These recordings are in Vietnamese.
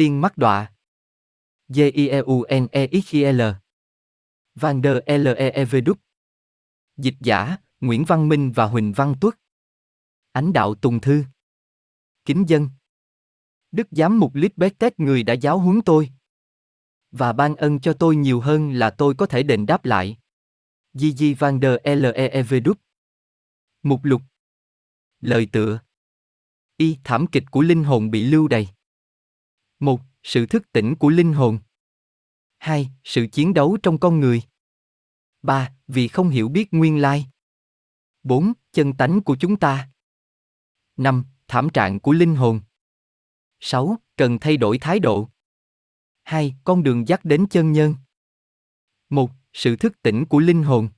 Tiên mắt đọa. G-I-E-U-N-E-X-I-L. Van der L-E-E-V Đúc. Dịch giả, Nguyễn Văn Minh và Huỳnh Văn Tuất. Ánh đạo Tùng Thư. Kính dân. Đức giám mục Lít Bét Tét người đã giáo huấn tôi. Và ban ân cho tôi nhiều hơn là tôi có thể đền đáp lại. Gigi van der L-E-E-V Đúc. Mục lục. Lời tựa. Y thảm kịch của linh hồn bị lưu đày. Một, sự thức tỉnh của linh hồn. Hai, sự chiến đấu trong con người. Ba, vì không hiểu biết nguyên lai. Bốn, chân tánh của chúng ta. Năm, thảm trạng của linh hồn. Sáu, cần thay đổi thái độ. Hai, con đường dắt đến chân nhân. Một, sự thức tỉnh của linh hồn.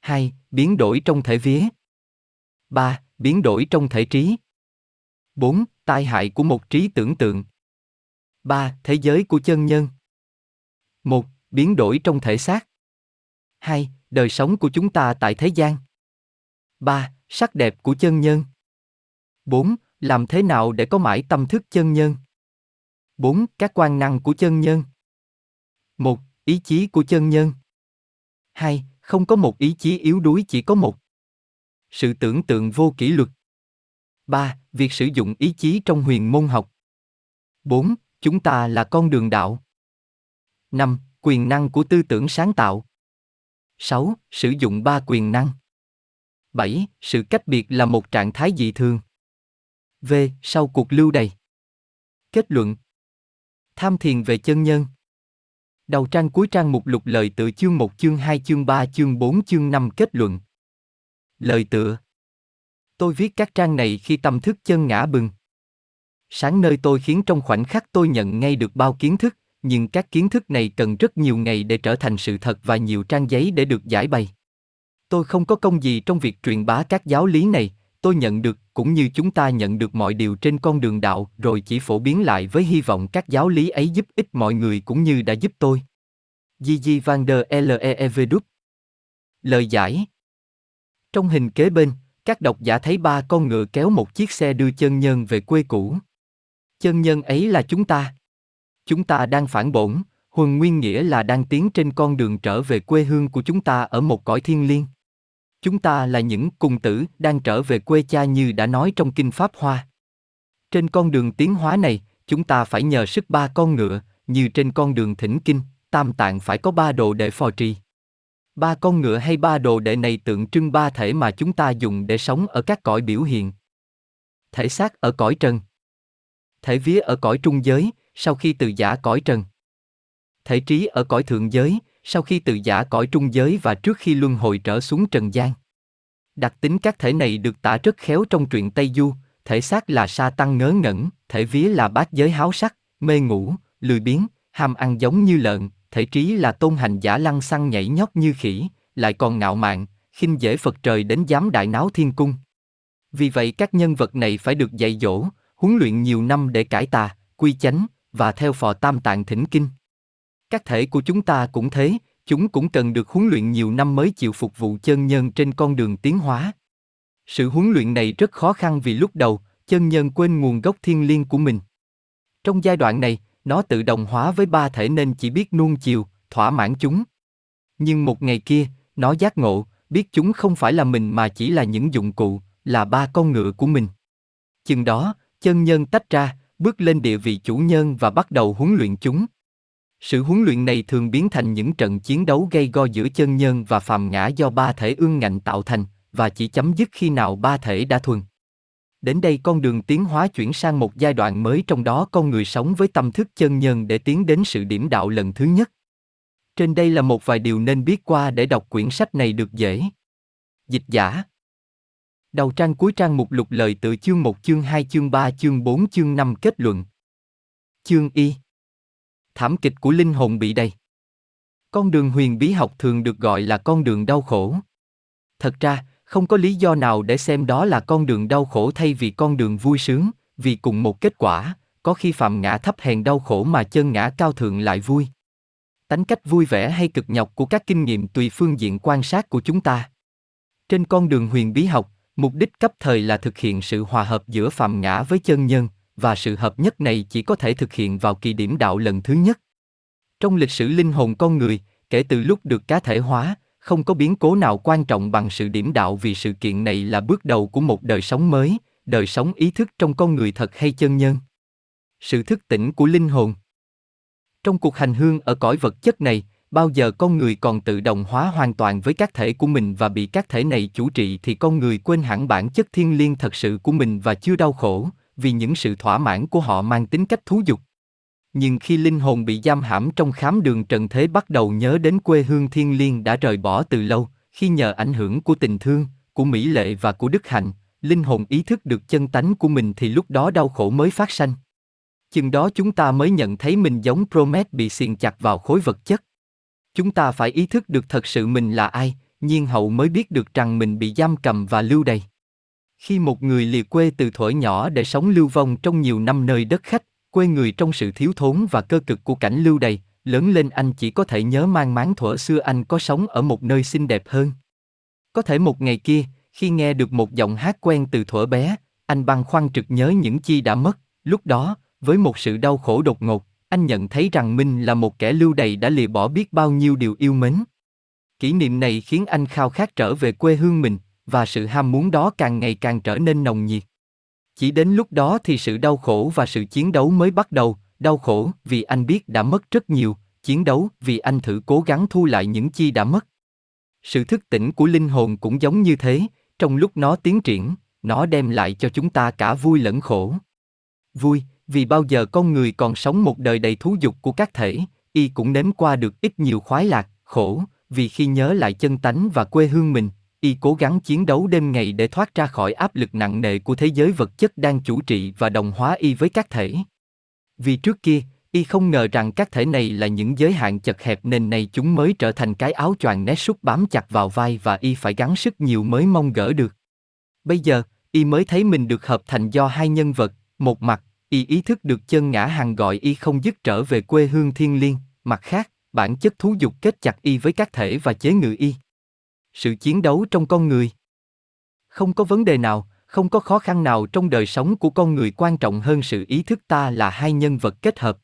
Hai, biến đổi trong thể vía. Ba, biến đổi trong thể trí. 4. Tai hại của một trí tưởng tượng. 3. Thế giới của chân nhân. 1. Biến đổi trong thể xác. 2. Đời sống của chúng ta tại thế gian. 3. Sắc đẹp của chân nhân. 4. Làm thế nào để có mãi tâm thức chân nhân? 4. Các quan năng của chân nhân. 1. Ý chí của chân nhân. 2. Không có một ý chí yếu đuối, chỉ có một. Sự tưởng tượng vô kỷ luật. 3. Việc sử dụng ý chí trong huyền môn học. 4. Chúng ta là con đường đạo. 5. Quyền năng của tư tưởng sáng tạo. 6. Sử dụng ba quyền năng. 7. Sự cách biệt là một trạng thái dị thường. V. Sau cuộc lưu đầy. Kết luận. Tham thiền về chân nhân. Đầu trang cuối trang mục lục lời tựa chương 1 chương 2 chương 3 chương 4 chương 5 kết luận. Lời tựa Tôi viết các trang này khi tâm thức chân ngã bừng. Sáng nơi tôi khiến trong khoảnh khắc tôi nhận ngay được bao kiến thức, nhưng các kiến thức này cần rất nhiều ngày để trở thành sự thật và nhiều trang giấy để được giải bày. Tôi không có công gì trong việc truyền bá các giáo lý này, tôi nhận được cũng như chúng ta nhận được mọi điều trên con đường đạo rồi chỉ phổ biến lại với hy vọng các giáo lý ấy giúp ích mọi người cũng như đã giúp tôi. Gigi van der Leev Lời giải Trong hình kế bên, các độc giả thấy ba con ngựa kéo một chiếc xe đưa chân nhân về quê cũ. Chân nhân ấy là chúng ta. Chúng ta đang phản bổn, huần nguyên nghĩa là đang tiến trên con đường trở về quê hương của chúng ta ở một cõi thiên liêng. Chúng ta là những cùng tử đang trở về quê cha như đã nói trong kinh Pháp Hoa. Trên con đường tiến hóa này, chúng ta phải nhờ sức ba con ngựa, như trên con đường thỉnh kinh, tam tạng phải có ba đồ để phò trì. Ba con ngựa hay ba đồ đệ này tượng trưng ba thể mà chúng ta dùng để sống ở các cõi biểu hiện. Thể xác ở cõi trần. Thể vía ở cõi trung giới, sau khi từ giả cõi trần. Thể trí ở cõi thượng giới, sau khi từ giả cõi trung giới và trước khi luân hồi trở xuống trần gian. Đặc tính các thể này được tả rất khéo trong truyện Tây Du, thể xác là sa tăng ngớ ngẩn, thể vía là bát giới háo sắc, mê ngủ, lười biếng, ham ăn giống như lợn, thể trí là tôn hành giả lăng xăng nhảy nhót như khỉ, lại còn ngạo mạn, khinh dễ Phật trời đến dám đại náo thiên cung. Vì vậy các nhân vật này phải được dạy dỗ, huấn luyện nhiều năm để cải tà, quy chánh, và theo phò tam tạng thỉnh kinh. Các thể của chúng ta cũng thế, chúng cũng cần được huấn luyện nhiều năm mới chịu phục vụ chân nhân trên con đường tiến hóa. Sự huấn luyện này rất khó khăn vì lúc đầu, chân nhân quên nguồn gốc thiên liêng của mình. Trong giai đoạn này, nó tự đồng hóa với ba thể nên chỉ biết nuông chiều, thỏa mãn chúng. Nhưng một ngày kia, nó giác ngộ, biết chúng không phải là mình mà chỉ là những dụng cụ, là ba con ngựa của mình. Chừng đó, chân nhân tách ra, bước lên địa vị chủ nhân và bắt đầu huấn luyện chúng. Sự huấn luyện này thường biến thành những trận chiến đấu gây go giữa chân nhân và phàm ngã do ba thể ương ngạnh tạo thành, và chỉ chấm dứt khi nào ba thể đã thuần. Đến đây con đường tiến hóa chuyển sang một giai đoạn mới trong đó con người sống với tâm thức chân nhân để tiến đến sự điểm đạo lần thứ nhất. Trên đây là một vài điều nên biết qua để đọc quyển sách này được dễ. Dịch giả Đầu trang cuối trang mục lục lời tự chương 1 chương 2 chương 3 chương 4 chương 5 kết luận. Chương Y Thảm kịch của linh hồn bị đầy. Con đường huyền bí học thường được gọi là con đường đau khổ. Thật ra, không có lý do nào để xem đó là con đường đau khổ thay vì con đường vui sướng, vì cùng một kết quả, có khi phạm ngã thấp hèn đau khổ mà chân ngã cao thượng lại vui. Tánh cách vui vẻ hay cực nhọc của các kinh nghiệm tùy phương diện quan sát của chúng ta. Trên con đường huyền bí học, mục đích cấp thời là thực hiện sự hòa hợp giữa phàm ngã với chân nhân, và sự hợp nhất này chỉ có thể thực hiện vào kỳ điểm đạo lần thứ nhất. Trong lịch sử linh hồn con người, kể từ lúc được cá thể hóa, không có biến cố nào quan trọng bằng sự điểm đạo vì sự kiện này là bước đầu của một đời sống mới, đời sống ý thức trong con người thật hay chân nhân. Sự thức tỉnh của linh hồn Trong cuộc hành hương ở cõi vật chất này, bao giờ con người còn tự động hóa hoàn toàn với các thể của mình và bị các thể này chủ trị thì con người quên hẳn bản chất thiên liêng thật sự của mình và chưa đau khổ, vì những sự thỏa mãn của họ mang tính cách thú dục. Nhưng khi linh hồn bị giam hãm trong khám đường trần thế bắt đầu nhớ đến quê hương thiên liêng đã rời bỏ từ lâu, khi nhờ ảnh hưởng của tình thương, của mỹ lệ và của đức hạnh, linh hồn ý thức được chân tánh của mình thì lúc đó đau khổ mới phát sanh. Chừng đó chúng ta mới nhận thấy mình giống Promet bị xiềng chặt vào khối vật chất. Chúng ta phải ý thức được thật sự mình là ai, nhiên hậu mới biết được rằng mình bị giam cầm và lưu đày. Khi một người lìa quê từ thuở nhỏ để sống lưu vong trong nhiều năm nơi đất khách, quê người trong sự thiếu thốn và cơ cực của cảnh lưu đày, lớn lên anh chỉ có thể nhớ mang máng thuở xưa anh có sống ở một nơi xinh đẹp hơn. Có thể một ngày kia, khi nghe được một giọng hát quen từ thuở bé, anh băn khoăn trực nhớ những chi đã mất, lúc đó, với một sự đau khổ đột ngột, anh nhận thấy rằng mình là một kẻ lưu đày đã lìa bỏ biết bao nhiêu điều yêu mến. Kỷ niệm này khiến anh khao khát trở về quê hương mình, và sự ham muốn đó càng ngày càng trở nên nồng nhiệt. Chỉ đến lúc đó thì sự đau khổ và sự chiến đấu mới bắt đầu, đau khổ vì anh biết đã mất rất nhiều, chiến đấu vì anh thử cố gắng thu lại những chi đã mất. Sự thức tỉnh của linh hồn cũng giống như thế, trong lúc nó tiến triển, nó đem lại cho chúng ta cả vui lẫn khổ. Vui, vì bao giờ con người còn sống một đời đầy thú dục của các thể, y cũng nếm qua được ít nhiều khoái lạc, khổ, vì khi nhớ lại chân tánh và quê hương mình, y cố gắng chiến đấu đêm ngày để thoát ra khỏi áp lực nặng nề của thế giới vật chất đang chủ trị và đồng hóa y với các thể. Vì trước kia, y không ngờ rằng các thể này là những giới hạn chật hẹp nên này chúng mới trở thành cái áo choàng nét sút bám chặt vào vai và y phải gắng sức nhiều mới mong gỡ được. Bây giờ, y mới thấy mình được hợp thành do hai nhân vật, một mặt, y ý thức được chân ngã hàng gọi y không dứt trở về quê hương thiên liêng, mặt khác, bản chất thú dục kết chặt y với các thể và chế ngự y. Sự chiến đấu trong con người Không có vấn đề nào, không có khó khăn nào trong đời sống của con người quan trọng hơn sự ý thức ta là hai nhân vật kết hợp.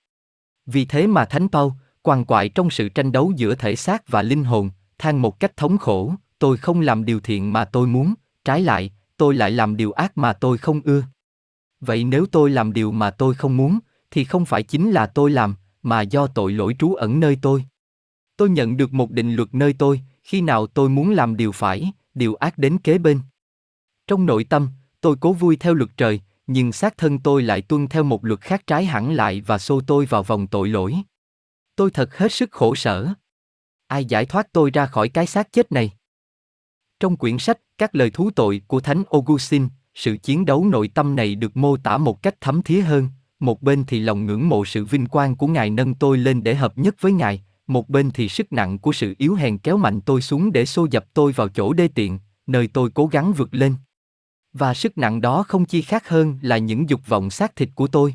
Vì thế mà Thánh Paul, quằn quại trong sự tranh đấu giữa thể xác và linh hồn, than một cách thống khổ, tôi không làm điều thiện mà tôi muốn, trái lại, tôi lại làm điều ác mà tôi không ưa. Vậy nếu tôi làm điều mà tôi không muốn, thì không phải chính là tôi làm, mà do tội lỗi trú ẩn nơi tôi. Tôi nhận được một định luật nơi tôi, khi nào tôi muốn làm điều phải, điều ác đến kế bên. Trong nội tâm, tôi cố vui theo luật trời, nhưng xác thân tôi lại tuân theo một luật khác trái hẳn lại và xô tôi vào vòng tội lỗi. Tôi thật hết sức khổ sở. Ai giải thoát tôi ra khỏi cái xác chết này? Trong quyển sách Các lời thú tội của Thánh Augustine, sự chiến đấu nội tâm này được mô tả một cách thấm thía hơn, một bên thì lòng ngưỡng mộ sự vinh quang của Ngài nâng tôi lên để hợp nhất với Ngài, một bên thì sức nặng của sự yếu hèn kéo mạnh tôi xuống để xô dập tôi vào chỗ đê tiện, nơi tôi cố gắng vượt lên. Và sức nặng đó không chi khác hơn là những dục vọng xác thịt của tôi.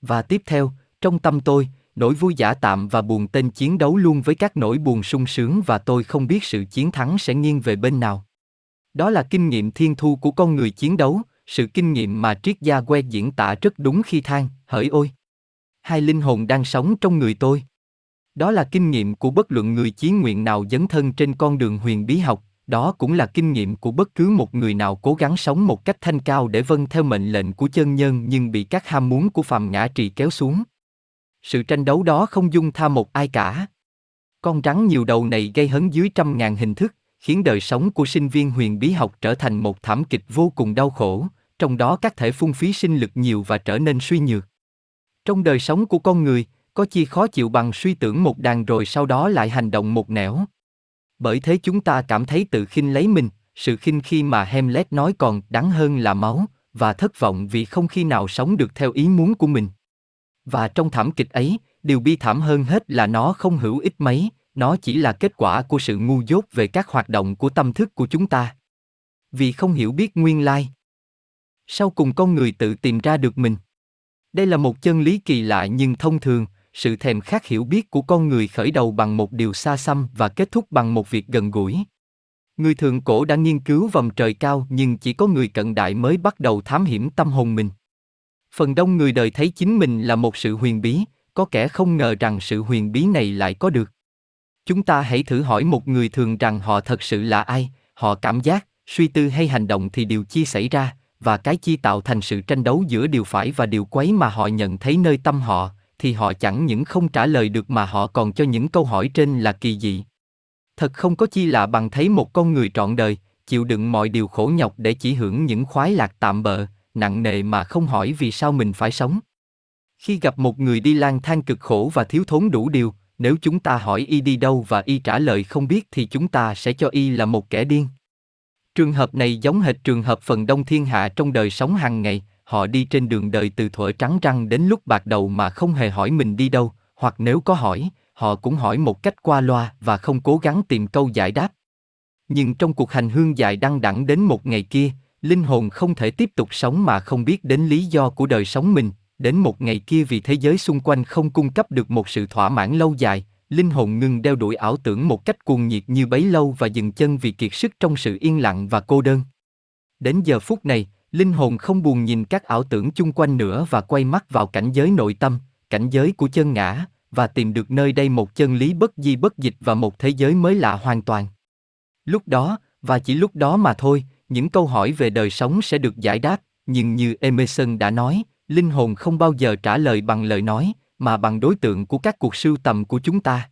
Và tiếp theo, trong tâm tôi, nỗi vui giả tạm và buồn tên chiến đấu luôn với các nỗi buồn sung sướng và tôi không biết sự chiến thắng sẽ nghiêng về bên nào. Đó là kinh nghiệm thiên thu của con người chiến đấu, sự kinh nghiệm mà triết gia que diễn tả rất đúng khi than, hỡi ôi. Hai linh hồn đang sống trong người tôi. Đó là kinh nghiệm của bất luận người chí nguyện nào dấn thân trên con đường huyền bí học, đó cũng là kinh nghiệm của bất cứ một người nào cố gắng sống một cách thanh cao để vâng theo mệnh lệnh của chân nhân nhưng bị các ham muốn của phàm ngã trì kéo xuống. Sự tranh đấu đó không dung tha một ai cả. Con rắn nhiều đầu này gây hấn dưới trăm ngàn hình thức, khiến đời sống của sinh viên huyền bí học trở thành một thảm kịch vô cùng đau khổ, trong đó các thể phung phí sinh lực nhiều và trở nên suy nhược. Trong đời sống của con người, có chi khó chịu bằng suy tưởng một đàn rồi sau đó lại hành động một nẻo. Bởi thế chúng ta cảm thấy tự khinh lấy mình, sự khinh khi mà Hamlet nói còn đáng hơn là máu, và thất vọng vì không khi nào sống được theo ý muốn của mình. Và trong thảm kịch ấy, điều bi thảm hơn hết là nó không hữu ích mấy, nó chỉ là kết quả của sự ngu dốt về các hoạt động của tâm thức của chúng ta. Vì không hiểu biết nguyên lai. Sau cùng con người tự tìm ra được mình. Đây là một chân lý kỳ lạ nhưng thông thường, sự thèm khát hiểu biết của con người khởi đầu bằng một điều xa xăm và kết thúc bằng một việc gần gũi. Người thường cổ đã nghiên cứu vòng trời cao nhưng chỉ có người cận đại mới bắt đầu thám hiểm tâm hồn mình. Phần đông người đời thấy chính mình là một sự huyền bí, có kẻ không ngờ rằng sự huyền bí này lại có được. Chúng ta hãy thử hỏi một người thường rằng họ thật sự là ai, họ cảm giác, suy tư hay hành động thì điều chi xảy ra, và cái chi tạo thành sự tranh đấu giữa điều phải và điều quấy mà họ nhận thấy nơi tâm họ, thì họ chẳng những không trả lời được mà họ còn cho những câu hỏi trên là kỳ dị. Thật không có chi lạ bằng thấy một con người trọn đời, chịu đựng mọi điều khổ nhọc để chỉ hưởng những khoái lạc tạm bợ, nặng nề mà không hỏi vì sao mình phải sống. Khi gặp một người đi lang thang cực khổ và thiếu thốn đủ điều, nếu chúng ta hỏi y đi đâu và y trả lời không biết thì chúng ta sẽ cho y là một kẻ điên. Trường hợp này giống hệt trường hợp phần đông thiên hạ trong đời sống hàng ngày, họ đi trên đường đời từ thuở trắng răng đến lúc bạc đầu mà không hề hỏi mình đi đâu, hoặc nếu có hỏi, họ cũng hỏi một cách qua loa và không cố gắng tìm câu giải đáp. Nhưng trong cuộc hành hương dài đăng đẳng đến một ngày kia, linh hồn không thể tiếp tục sống mà không biết đến lý do của đời sống mình, đến một ngày kia vì thế giới xung quanh không cung cấp được một sự thỏa mãn lâu dài, linh hồn ngừng đeo đuổi ảo tưởng một cách cuồng nhiệt như bấy lâu và dừng chân vì kiệt sức trong sự yên lặng và cô đơn. Đến giờ phút này, linh hồn không buồn nhìn các ảo tưởng chung quanh nữa và quay mắt vào cảnh giới nội tâm, cảnh giới của chân ngã, và tìm được nơi đây một chân lý bất di bất dịch và một thế giới mới lạ hoàn toàn. Lúc đó, và chỉ lúc đó mà thôi, những câu hỏi về đời sống sẽ được giải đáp, nhưng như Emerson đã nói, linh hồn không bao giờ trả lời bằng lời nói, mà bằng đối tượng của các cuộc sưu tầm của chúng ta.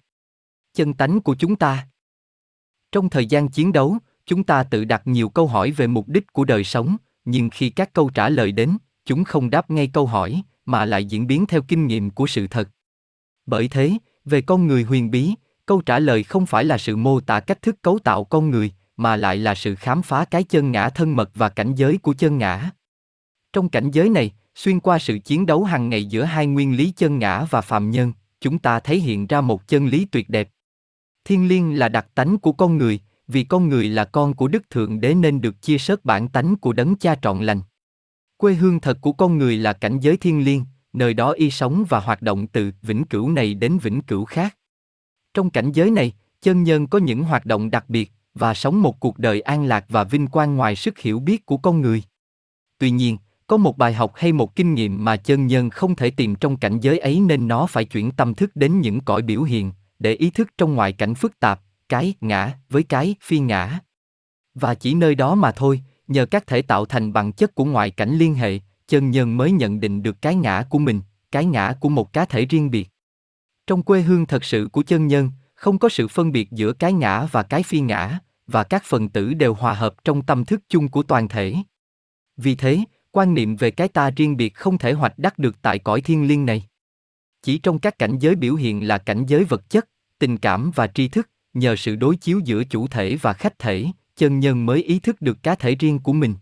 Chân tánh của chúng ta. Trong thời gian chiến đấu, chúng ta tự đặt nhiều câu hỏi về mục đích của đời sống, nhưng khi các câu trả lời đến, chúng không đáp ngay câu hỏi, mà lại diễn biến theo kinh nghiệm của sự thật. Bởi thế, về con người huyền bí, câu trả lời không phải là sự mô tả cách thức cấu tạo con người, mà lại là sự khám phá cái chân ngã thân mật và cảnh giới của chân ngã. Trong cảnh giới này, xuyên qua sự chiến đấu hàng ngày giữa hai nguyên lý chân ngã và phàm nhân, chúng ta thấy hiện ra một chân lý tuyệt đẹp. Thiên liêng là đặc tánh của con người, vì con người là con của Đức Thượng Đế nên được chia sớt bản tánh của đấng cha trọn lành. Quê hương thật của con người là cảnh giới thiên liêng, nơi đó y sống và hoạt động từ vĩnh cửu này đến vĩnh cửu khác. Trong cảnh giới này, chân nhân có những hoạt động đặc biệt và sống một cuộc đời an lạc và vinh quang ngoài sức hiểu biết của con người. Tuy nhiên, có một bài học hay một kinh nghiệm mà chân nhân không thể tìm trong cảnh giới ấy nên nó phải chuyển tâm thức đến những cõi biểu hiện, để ý thức trong ngoại cảnh phức tạp, cái ngã với cái phi ngã. Và chỉ nơi đó mà thôi, nhờ các thể tạo thành bằng chất của ngoại cảnh liên hệ, chân nhân mới nhận định được cái ngã của mình, cái ngã của một cá thể riêng biệt. Trong quê hương thật sự của chân nhân, không có sự phân biệt giữa cái ngã và cái phi ngã, và các phần tử đều hòa hợp trong tâm thức chung của toàn thể. Vì thế, quan niệm về cái ta riêng biệt không thể hoạch đắc được tại cõi thiên liêng này. Chỉ trong các cảnh giới biểu hiện là cảnh giới vật chất, tình cảm và tri thức, nhờ sự đối chiếu giữa chủ thể và khách thể, chân nhân mới ý thức được cá thể riêng của mình.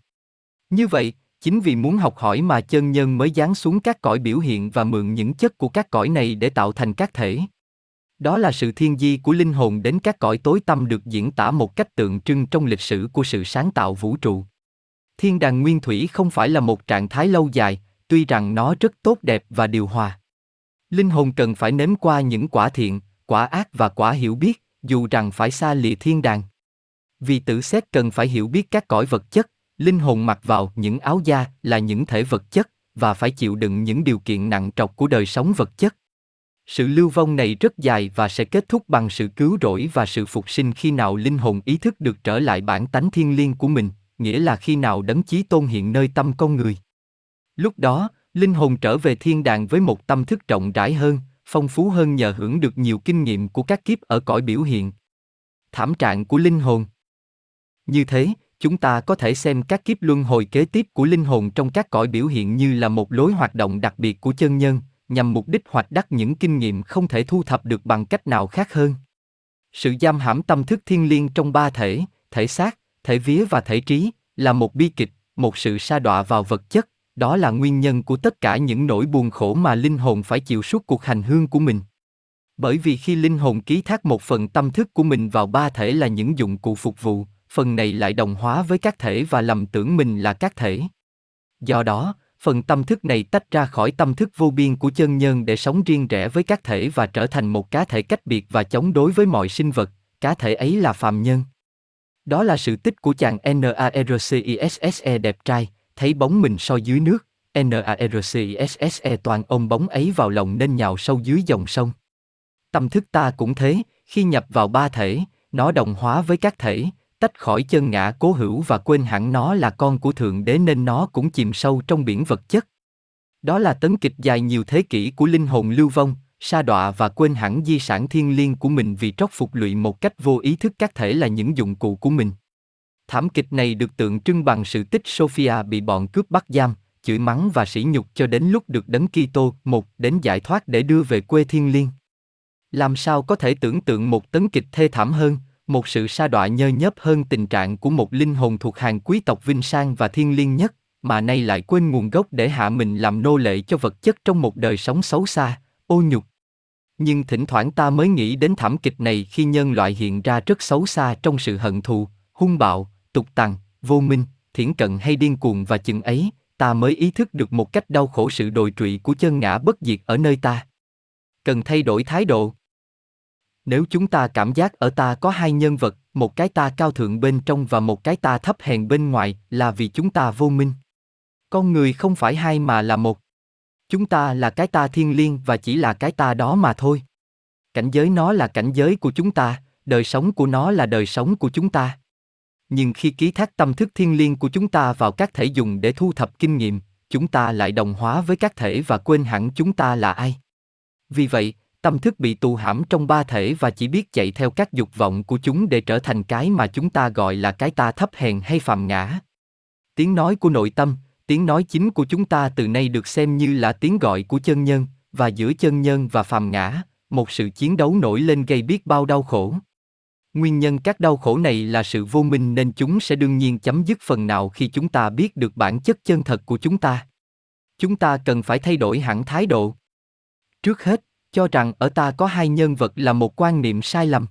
Như vậy, chính vì muốn học hỏi mà chân nhân mới giáng xuống các cõi biểu hiện và mượn những chất của các cõi này để tạo thành các thể. Đó là sự thiên di của linh hồn đến các cõi tối tâm được diễn tả một cách tượng trưng trong lịch sử của sự sáng tạo vũ trụ. Thiên đàng nguyên thủy không phải là một trạng thái lâu dài, tuy rằng nó rất tốt đẹp và điều hòa. Linh hồn cần phải nếm qua những quả thiện, quả ác và quả hiểu biết, dù rằng phải xa lìa thiên đàng. Vì tử xét cần phải hiểu biết các cõi vật chất, linh hồn mặc vào những áo da là những thể vật chất và phải chịu đựng những điều kiện nặng trọc của đời sống vật chất. Sự lưu vong này rất dài và sẽ kết thúc bằng sự cứu rỗi và sự phục sinh khi nào linh hồn ý thức được trở lại bản tánh thiên liêng của mình, nghĩa là khi nào đấng chí tôn hiện nơi tâm con người. Lúc đó, linh hồn trở về thiên đàng với một tâm thức rộng rãi hơn, phong phú hơn nhờ hưởng được nhiều kinh nghiệm của các kiếp ở cõi biểu hiện. Thảm trạng của linh hồn Như thế, chúng ta có thể xem các kiếp luân hồi kế tiếp của linh hồn trong các cõi biểu hiện như là một lối hoạt động đặc biệt của chân nhân, nhằm mục đích hoạch đắc những kinh nghiệm không thể thu thập được bằng cách nào khác hơn. Sự giam hãm tâm thức thiên liêng trong ba thể, thể xác, thể vía và thể trí, là một bi kịch, một sự sa đọa vào vật chất, đó là nguyên nhân của tất cả những nỗi buồn khổ mà linh hồn phải chịu suốt cuộc hành hương của mình. Bởi vì khi linh hồn ký thác một phần tâm thức của mình vào ba thể là những dụng cụ phục vụ, phần này lại đồng hóa với các thể và lầm tưởng mình là các thể. Do đó, phần tâm thức này tách ra khỏi tâm thức vô biên của chân nhân để sống riêng rẽ với các thể và trở thành một cá thể cách biệt và chống đối với mọi sinh vật, cá thể ấy là phàm nhân. Đó là sự tích của chàng NARCISSE đẹp trai, thấy bóng mình soi dưới nước, NARCISSE toàn ôm bóng ấy vào lòng nên nhào sâu dưới dòng sông. Tâm thức ta cũng thế, khi nhập vào ba thể, nó đồng hóa với các thể, tách khỏi chân ngã cố hữu và quên hẳn nó là con của Thượng Đế nên nó cũng chìm sâu trong biển vật chất. Đó là tấn kịch dài nhiều thế kỷ của linh hồn lưu vong, sa đọa và quên hẳn di sản thiên liêng của mình vì trót phục lụy một cách vô ý thức các thể là những dụng cụ của mình. Thảm kịch này được tượng trưng bằng sự tích Sophia bị bọn cướp bắt giam, chửi mắng và sỉ nhục cho đến lúc được đấng Kitô một đến giải thoát để đưa về quê thiên liêng. Làm sao có thể tưởng tượng một tấn kịch thê thảm hơn, một sự sa đọa nhơ nhớp hơn tình trạng của một linh hồn thuộc hàng quý tộc vinh sang và thiên liêng nhất, mà nay lại quên nguồn gốc để hạ mình làm nô lệ cho vật chất trong một đời sống xấu xa, ô nhục. Nhưng thỉnh thoảng ta mới nghĩ đến thảm kịch này khi nhân loại hiện ra rất xấu xa trong sự hận thù, hung bạo, tục tằn, vô minh, thiển cận hay điên cuồng và chừng ấy, ta mới ý thức được một cách đau khổ sự đồi trụy của chân ngã bất diệt ở nơi ta. Cần thay đổi thái độ. Nếu chúng ta cảm giác ở ta có hai nhân vật, một cái ta cao thượng bên trong và một cái ta thấp hèn bên ngoài, là vì chúng ta vô minh. Con người không phải hai mà là một. Chúng ta là cái ta thiên liêng và chỉ là cái ta đó mà thôi. Cảnh giới nó là cảnh giới của chúng ta, đời sống của nó là đời sống của chúng ta. Nhưng khi ký thác tâm thức thiên liêng của chúng ta vào các thể dùng để thu thập kinh nghiệm, chúng ta lại đồng hóa với các thể và quên hẳn chúng ta là ai. Vì vậy, tâm thức bị tù hãm trong ba thể và chỉ biết chạy theo các dục vọng của chúng để trở thành cái mà chúng ta gọi là cái ta thấp hèn hay phàm ngã. Tiếng nói của nội tâm, tiếng nói chính của chúng ta từ nay được xem như là tiếng gọi của chân nhân, và giữa chân nhân và phàm ngã, một sự chiến đấu nổi lên gây biết bao đau khổ. Nguyên nhân các đau khổ này là sự vô minh nên chúng sẽ đương nhiên chấm dứt phần nào khi chúng ta biết được bản chất chân thật của chúng ta. Chúng ta cần phải thay đổi hẳn thái độ. Trước hết, cho rằng ở ta có hai nhân vật là một quan niệm sai lầm.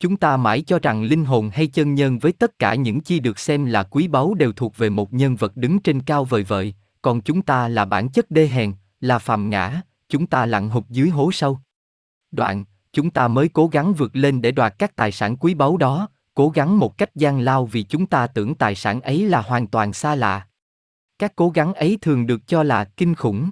Chúng ta mãi cho rằng linh hồn hay chân nhân với tất cả những chi được xem là quý báu đều thuộc về một nhân vật đứng trên cao vời vợi, còn chúng ta là bản chất đê hèn, là phàm ngã, chúng ta lặn hụt dưới hố sâu. Đoạn, chúng ta mới cố gắng vượt lên để đoạt các tài sản quý báu đó, cố gắng một cách gian lao vì chúng ta tưởng tài sản ấy là hoàn toàn xa lạ. Các cố gắng ấy thường được cho là kinh khủng.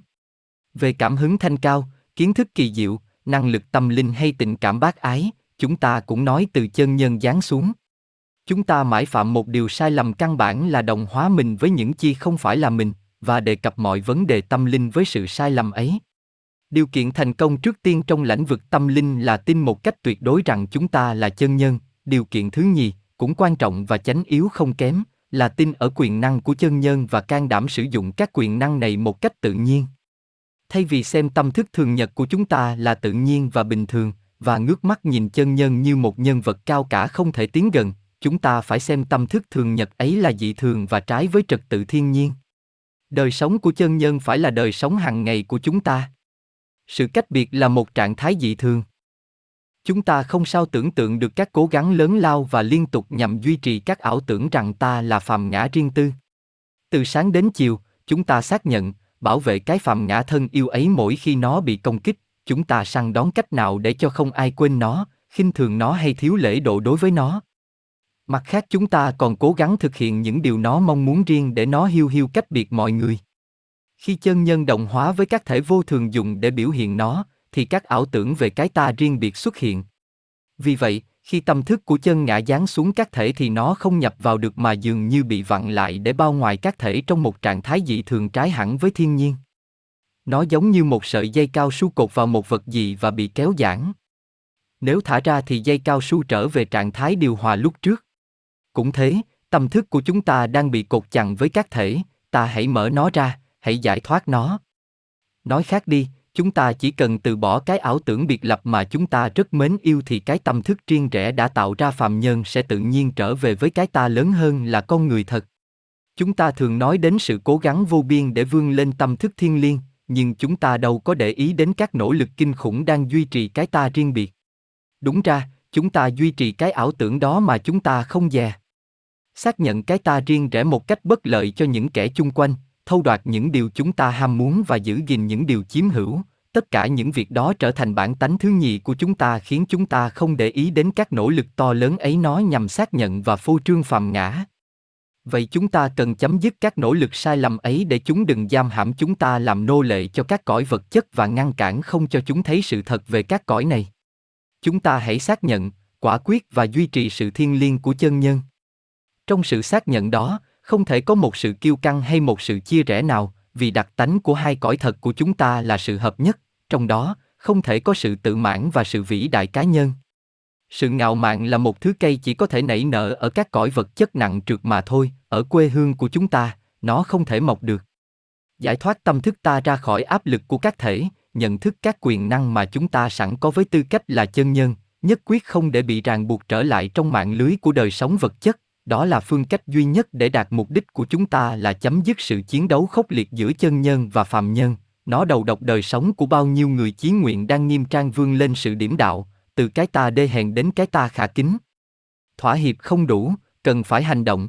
Về cảm hứng thanh cao, kiến thức kỳ diệu, năng lực tâm linh hay tình cảm bác ái, chúng ta cũng nói từ chân nhân giáng xuống. Chúng ta mãi phạm một điều sai lầm căn bản là đồng hóa mình với những chi không phải là mình, và đề cập mọi vấn đề tâm linh với sự sai lầm ấy. Điều kiện thành công trước tiên trong lĩnh vực tâm linh là tin một cách tuyệt đối rằng chúng ta là chân nhân, điều kiện thứ nhì, cũng quan trọng và chánh yếu không kém, là tin ở quyền năng của chân nhân và can đảm sử dụng các quyền năng này một cách tự nhiên. Thay vì xem tâm thức thường nhật của chúng ta là tự nhiên và bình thường, và ngước mắt nhìn chân nhân như một nhân vật cao cả không thể tiến gần, chúng ta phải xem tâm thức thường nhật ấy là dị thường và trái với trật tự thiên nhiên. Đời sống của chân nhân phải là đời sống hàng ngày của chúng ta. Sự cách biệt là một trạng thái dị thường. Chúng ta không sao tưởng tượng được các cố gắng lớn lao và liên tục nhằm duy trì các ảo tưởng rằng ta là phàm ngã riêng tư. Từ sáng đến chiều, chúng ta xác nhận, bảo vệ cái phàm ngã thân yêu ấy mỗi khi nó bị công kích, chúng ta săn đón cách nào để cho không ai quên nó, khinh thường nó hay thiếu lễ độ đối với nó. Mặt khác chúng ta còn cố gắng thực hiện những điều nó mong muốn riêng để nó hiu hiu cách biệt mọi người. Khi chân nhân đồng hóa với các thể vô thường dùng để biểu hiện nó, thì các ảo tưởng về cái ta riêng biệt xuất hiện. Vì vậy, khi tâm thức của chân ngã giáng xuống các thể thì nó không nhập vào được mà dường như bị vặn lại để bao ngoài các thể trong một trạng thái dị thường trái hẳn với thiên nhiên. Nó giống như một sợi dây cao su cột vào một vật gì và bị kéo giãn. Nếu thả ra thì dây cao su trở về trạng thái điều hòa lúc trước. Cũng thế, tâm thức của chúng ta đang bị cột chặt với các thể, ta hãy mở nó ra, hãy giải thoát nó. Nói khác đi, chúng ta chỉ cần từ bỏ cái ảo tưởng biệt lập mà chúng ta rất mến yêu thì cái tâm thức riêng rẽ đã tạo ra phàm nhân sẽ tự nhiên trở về với cái ta lớn hơn là con người thật. Chúng ta thường nói đến sự cố gắng vô biên để vươn lên tâm thức thiên liêng, nhưng chúng ta đâu có để ý đến các nỗ lực kinh khủng đang duy trì cái ta riêng biệt. Đúng ra, chúng ta duy trì cái ảo tưởng đó mà chúng ta không dè. Xác nhận cái ta riêng rẽ một cách bất lợi cho những kẻ chung quanh, thâu đoạt những điều chúng ta ham muốn và giữ gìn những điều chiếm hữu, tất cả những việc đó trở thành bản tánh thứ nhì của chúng ta khiến chúng ta không để ý đến các nỗ lực to lớn ấy nó nhằm xác nhận và phô trương phàm ngã. Vậy chúng ta cần chấm dứt các nỗ lực sai lầm ấy để chúng đừng giam hãm chúng ta làm nô lệ cho các cõi vật chất và ngăn cản không cho chúng thấy sự thật về các cõi này. Chúng ta hãy xác nhận, quả quyết và duy trì sự thiêng liêng của chân nhân. Trong sự xác nhận đó, không thể có một sự kiêu căng hay một sự chia rẽ nào, vì đặc tánh của hai cõi thật của chúng ta là sự hợp nhất, trong đó, không thể có sự tự mãn và sự vĩ đại cá nhân. Sự ngạo mạn là một thứ cây chỉ có thể nảy nở ở các cõi vật chất nặng trượt mà thôi, ở quê hương của chúng ta, nó không thể mọc được. Giải thoát tâm thức ta ra khỏi áp lực của các thể, nhận thức các quyền năng mà chúng ta sẵn có với tư cách là chân nhân, nhất quyết không để bị ràng buộc trở lại trong mạng lưới của đời sống vật chất, đó là phương cách duy nhất để đạt mục đích của chúng ta là chấm dứt sự chiến đấu khốc liệt giữa chân nhân và phàm nhân. Nó đầu độc đời sống của bao nhiêu người chí nguyện đang nghiêm trang vươn lên sự điểm đạo, từ cái ta đê hèn đến cái ta khả kính. Thỏa hiệp không đủ, cần phải hành động.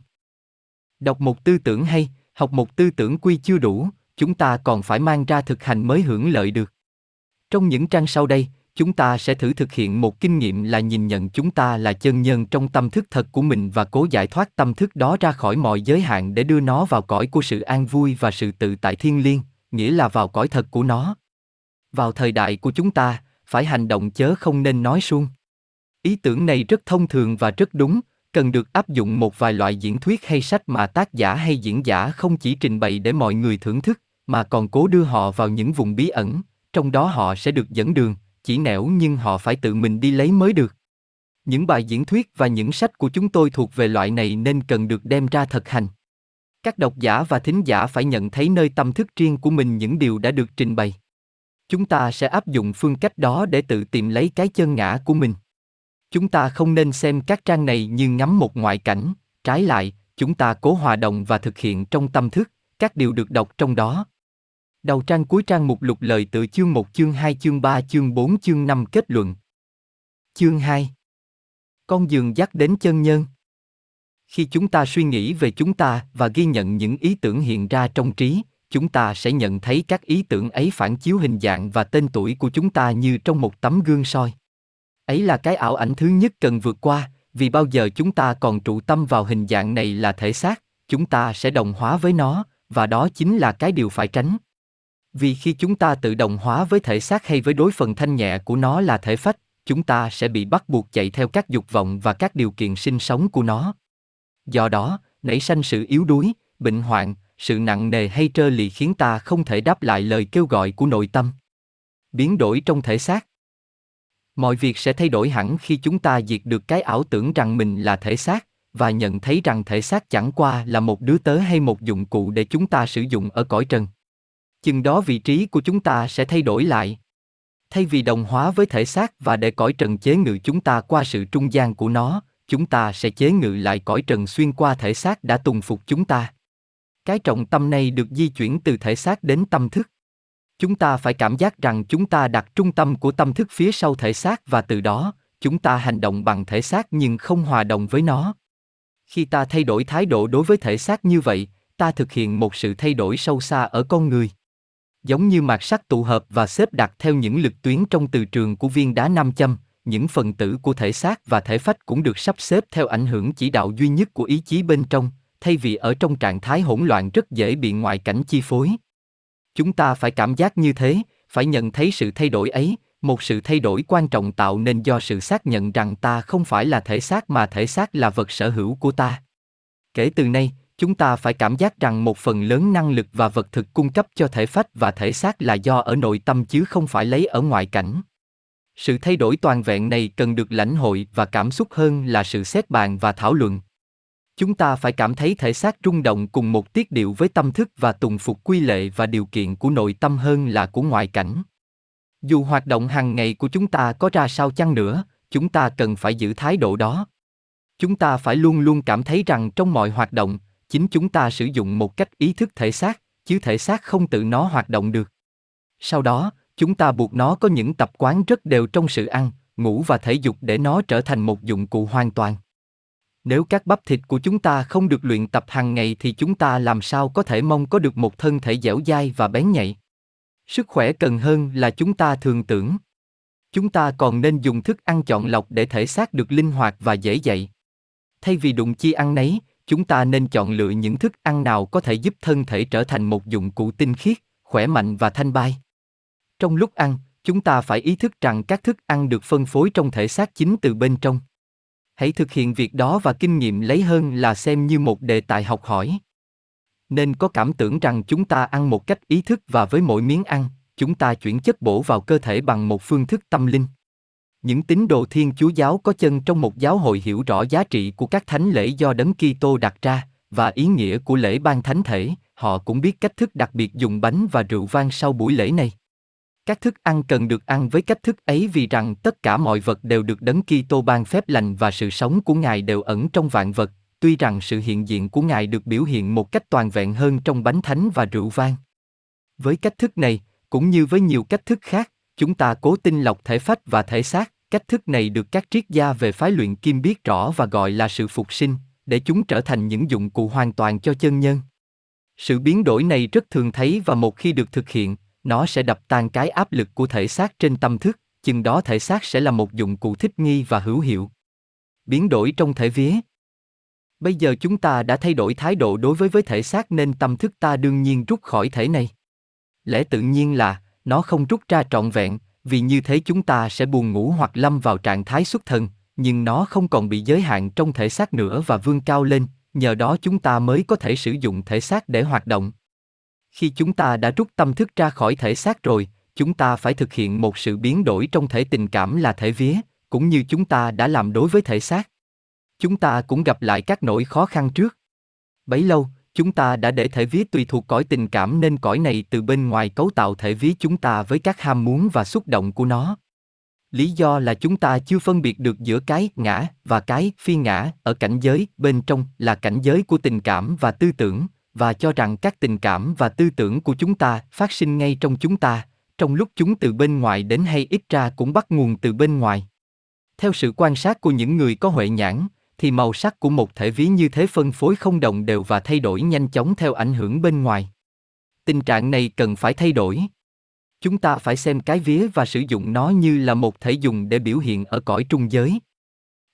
Đọc một tư tưởng hay, học một tư tưởng quy chưa đủ, chúng ta còn phải mang ra thực hành mới hưởng lợi được. Trong những trang sau đây, chúng ta sẽ thử thực hiện một kinh nghiệm là nhìn nhận chúng ta là chân nhân trong tâm thức thật của mình và cố giải thoát tâm thức đó ra khỏi mọi giới hạn để đưa nó vào cõi của sự an vui và sự tự tại thiên liêng, nghĩa là vào cõi thật của nó. Vào thời đại của chúng ta, phải hành động chớ không nên nói suông. Ý tưởng này rất thông thường và rất đúng, cần được áp dụng một vài loại diễn thuyết hay sách mà tác giả hay diễn giả không chỉ trình bày để mọi người thưởng thức, mà còn cố đưa họ vào những vùng bí ẩn, trong đó họ sẽ được dẫn đường, chỉ nẻo nhưng họ phải tự mình đi lấy mới được. Những bài diễn thuyết và những sách của chúng tôi thuộc về loại này nên cần được đem ra thực hành. Các độc giả và thính giả phải nhận thấy nơi tâm thức riêng của mình những điều đã được trình bày. Chúng ta sẽ áp dụng phương cách đó để tự tìm lấy cái chân ngã của mình. Chúng ta không nên xem các trang này như ngắm một ngoại cảnh, trái lại, chúng ta cố hòa đồng và thực hiện trong tâm thức, các điều được đọc trong đó. Đầu trang cuối trang mục lục lời tự chương 1 chương 2 chương 3 chương 4 chương 5 kết luận. Chương 2 Con giường dắt đến chân nhân Khi chúng ta suy nghĩ về chúng ta và ghi nhận những ý tưởng hiện ra trong trí, chúng ta sẽ nhận thấy các ý tưởng ấy phản chiếu hình dạng và tên tuổi của chúng ta như trong một tấm gương soi. Ấy là cái ảo ảnh thứ nhất cần vượt qua, vì bao giờ chúng ta còn trụ tâm vào hình dạng này là thể xác, chúng ta sẽ đồng hóa với nó, và đó chính là cái điều phải tránh. Vì khi chúng ta tự đồng hóa với thể xác hay với đối phần thanh nhẹ của nó là thể phách, chúng ta sẽ bị bắt buộc chạy theo các dục vọng và các điều kiện sinh sống của nó. Do đó, nảy sanh sự yếu đuối, bệnh hoạn, sự nặng nề hay trơ lì khiến ta không thể đáp lại lời kêu gọi của nội tâm. Biến đổi trong thể xác. Mọi việc sẽ thay đổi hẳn khi chúng ta diệt được cái ảo tưởng rằng mình là thể xác và nhận thấy rằng thể xác chẳng qua là một đứa tớ hay một dụng cụ để chúng ta sử dụng ở cõi trần chừng đó vị trí của chúng ta sẽ thay đổi lại. Thay vì đồng hóa với thể xác và để cõi trần chế ngự chúng ta qua sự trung gian của nó, chúng ta sẽ chế ngự lại cõi trần xuyên qua thể xác đã tùng phục chúng ta. Cái trọng tâm này được di chuyển từ thể xác đến tâm thức. Chúng ta phải cảm giác rằng chúng ta đặt trung tâm của tâm thức phía sau thể xác và từ đó, chúng ta hành động bằng thể xác nhưng không hòa đồng với nó. Khi ta thay đổi thái độ đối với thể xác như vậy, ta thực hiện một sự thay đổi sâu xa ở con người giống như mạt sắt tụ hợp và xếp đặt theo những lực tuyến trong từ trường của viên đá nam châm, những phần tử của thể xác và thể phách cũng được sắp xếp theo ảnh hưởng chỉ đạo duy nhất của ý chí bên trong, thay vì ở trong trạng thái hỗn loạn rất dễ bị ngoại cảnh chi phối. Chúng ta phải cảm giác như thế, phải nhận thấy sự thay đổi ấy, một sự thay đổi quan trọng tạo nên do sự xác nhận rằng ta không phải là thể xác mà thể xác là vật sở hữu của ta. Kể từ nay, chúng ta phải cảm giác rằng một phần lớn năng lực và vật thực cung cấp cho thể phách và thể xác là do ở nội tâm chứ không phải lấy ở ngoại cảnh sự thay đổi toàn vẹn này cần được lãnh hội và cảm xúc hơn là sự xét bàn và thảo luận chúng ta phải cảm thấy thể xác rung động cùng một tiết điệu với tâm thức và tùng phục quy lệ và điều kiện của nội tâm hơn là của ngoại cảnh dù hoạt động hàng ngày của chúng ta có ra sao chăng nữa chúng ta cần phải giữ thái độ đó chúng ta phải luôn luôn cảm thấy rằng trong mọi hoạt động chính chúng ta sử dụng một cách ý thức thể xác, chứ thể xác không tự nó hoạt động được. Sau đó, chúng ta buộc nó có những tập quán rất đều trong sự ăn, ngủ và thể dục để nó trở thành một dụng cụ hoàn toàn. Nếu các bắp thịt của chúng ta không được luyện tập hàng ngày thì chúng ta làm sao có thể mong có được một thân thể dẻo dai và bén nhạy. Sức khỏe cần hơn là chúng ta thường tưởng. Chúng ta còn nên dùng thức ăn chọn lọc để thể xác được linh hoạt và dễ dậy. Thay vì đụng chi ăn nấy, chúng ta nên chọn lựa những thức ăn nào có thể giúp thân thể trở thành một dụng cụ tinh khiết, khỏe mạnh và thanh bai. Trong lúc ăn, chúng ta phải ý thức rằng các thức ăn được phân phối trong thể xác chính từ bên trong. Hãy thực hiện việc đó và kinh nghiệm lấy hơn là xem như một đề tài học hỏi. Nên có cảm tưởng rằng chúng ta ăn một cách ý thức và với mỗi miếng ăn, chúng ta chuyển chất bổ vào cơ thể bằng một phương thức tâm linh. Những tín đồ Thiên Chúa giáo có chân trong một giáo hội hiểu rõ giá trị của các thánh lễ do Đấng Kitô đặt ra và ý nghĩa của lễ ban thánh thể, họ cũng biết cách thức đặc biệt dùng bánh và rượu vang sau buổi lễ này. Các thức ăn cần được ăn với cách thức ấy vì rằng tất cả mọi vật đều được Đấng Kitô ban phép lành và sự sống của Ngài đều ẩn trong vạn vật, tuy rằng sự hiện diện của Ngài được biểu hiện một cách toàn vẹn hơn trong bánh thánh và rượu vang. Với cách thức này, cũng như với nhiều cách thức khác, chúng ta cố tinh lọc thể phách và thể xác, cách thức này được các triết gia về phái luyện kim biết rõ và gọi là sự phục sinh, để chúng trở thành những dụng cụ hoàn toàn cho chân nhân. Sự biến đổi này rất thường thấy và một khi được thực hiện, nó sẽ đập tan cái áp lực của thể xác trên tâm thức, chừng đó thể xác sẽ là một dụng cụ thích nghi và hữu hiệu. Biến đổi trong thể vía Bây giờ chúng ta đã thay đổi thái độ đối với với thể xác nên tâm thức ta đương nhiên rút khỏi thể này. Lẽ tự nhiên là, nó không rút ra trọn vẹn, vì như thế chúng ta sẽ buồn ngủ hoặc lâm vào trạng thái xuất thần, nhưng nó không còn bị giới hạn trong thể xác nữa và vươn cao lên, nhờ đó chúng ta mới có thể sử dụng thể xác để hoạt động. Khi chúng ta đã rút tâm thức ra khỏi thể xác rồi, chúng ta phải thực hiện một sự biến đổi trong thể tình cảm là thể vía, cũng như chúng ta đã làm đối với thể xác. Chúng ta cũng gặp lại các nỗi khó khăn trước. Bấy lâu, chúng ta đã để thể vía tùy thuộc cõi tình cảm nên cõi này từ bên ngoài cấu tạo thể vía chúng ta với các ham muốn và xúc động của nó. Lý do là chúng ta chưa phân biệt được giữa cái ngã và cái phi ngã ở cảnh giới bên trong là cảnh giới của tình cảm và tư tưởng và cho rằng các tình cảm và tư tưởng của chúng ta phát sinh ngay trong chúng ta, trong lúc chúng từ bên ngoài đến hay ít ra cũng bắt nguồn từ bên ngoài. Theo sự quan sát của những người có huệ nhãn, thì màu sắc của một thể ví như thế phân phối không đồng đều và thay đổi nhanh chóng theo ảnh hưởng bên ngoài. Tình trạng này cần phải thay đổi. Chúng ta phải xem cái vía và sử dụng nó như là một thể dùng để biểu hiện ở cõi trung giới.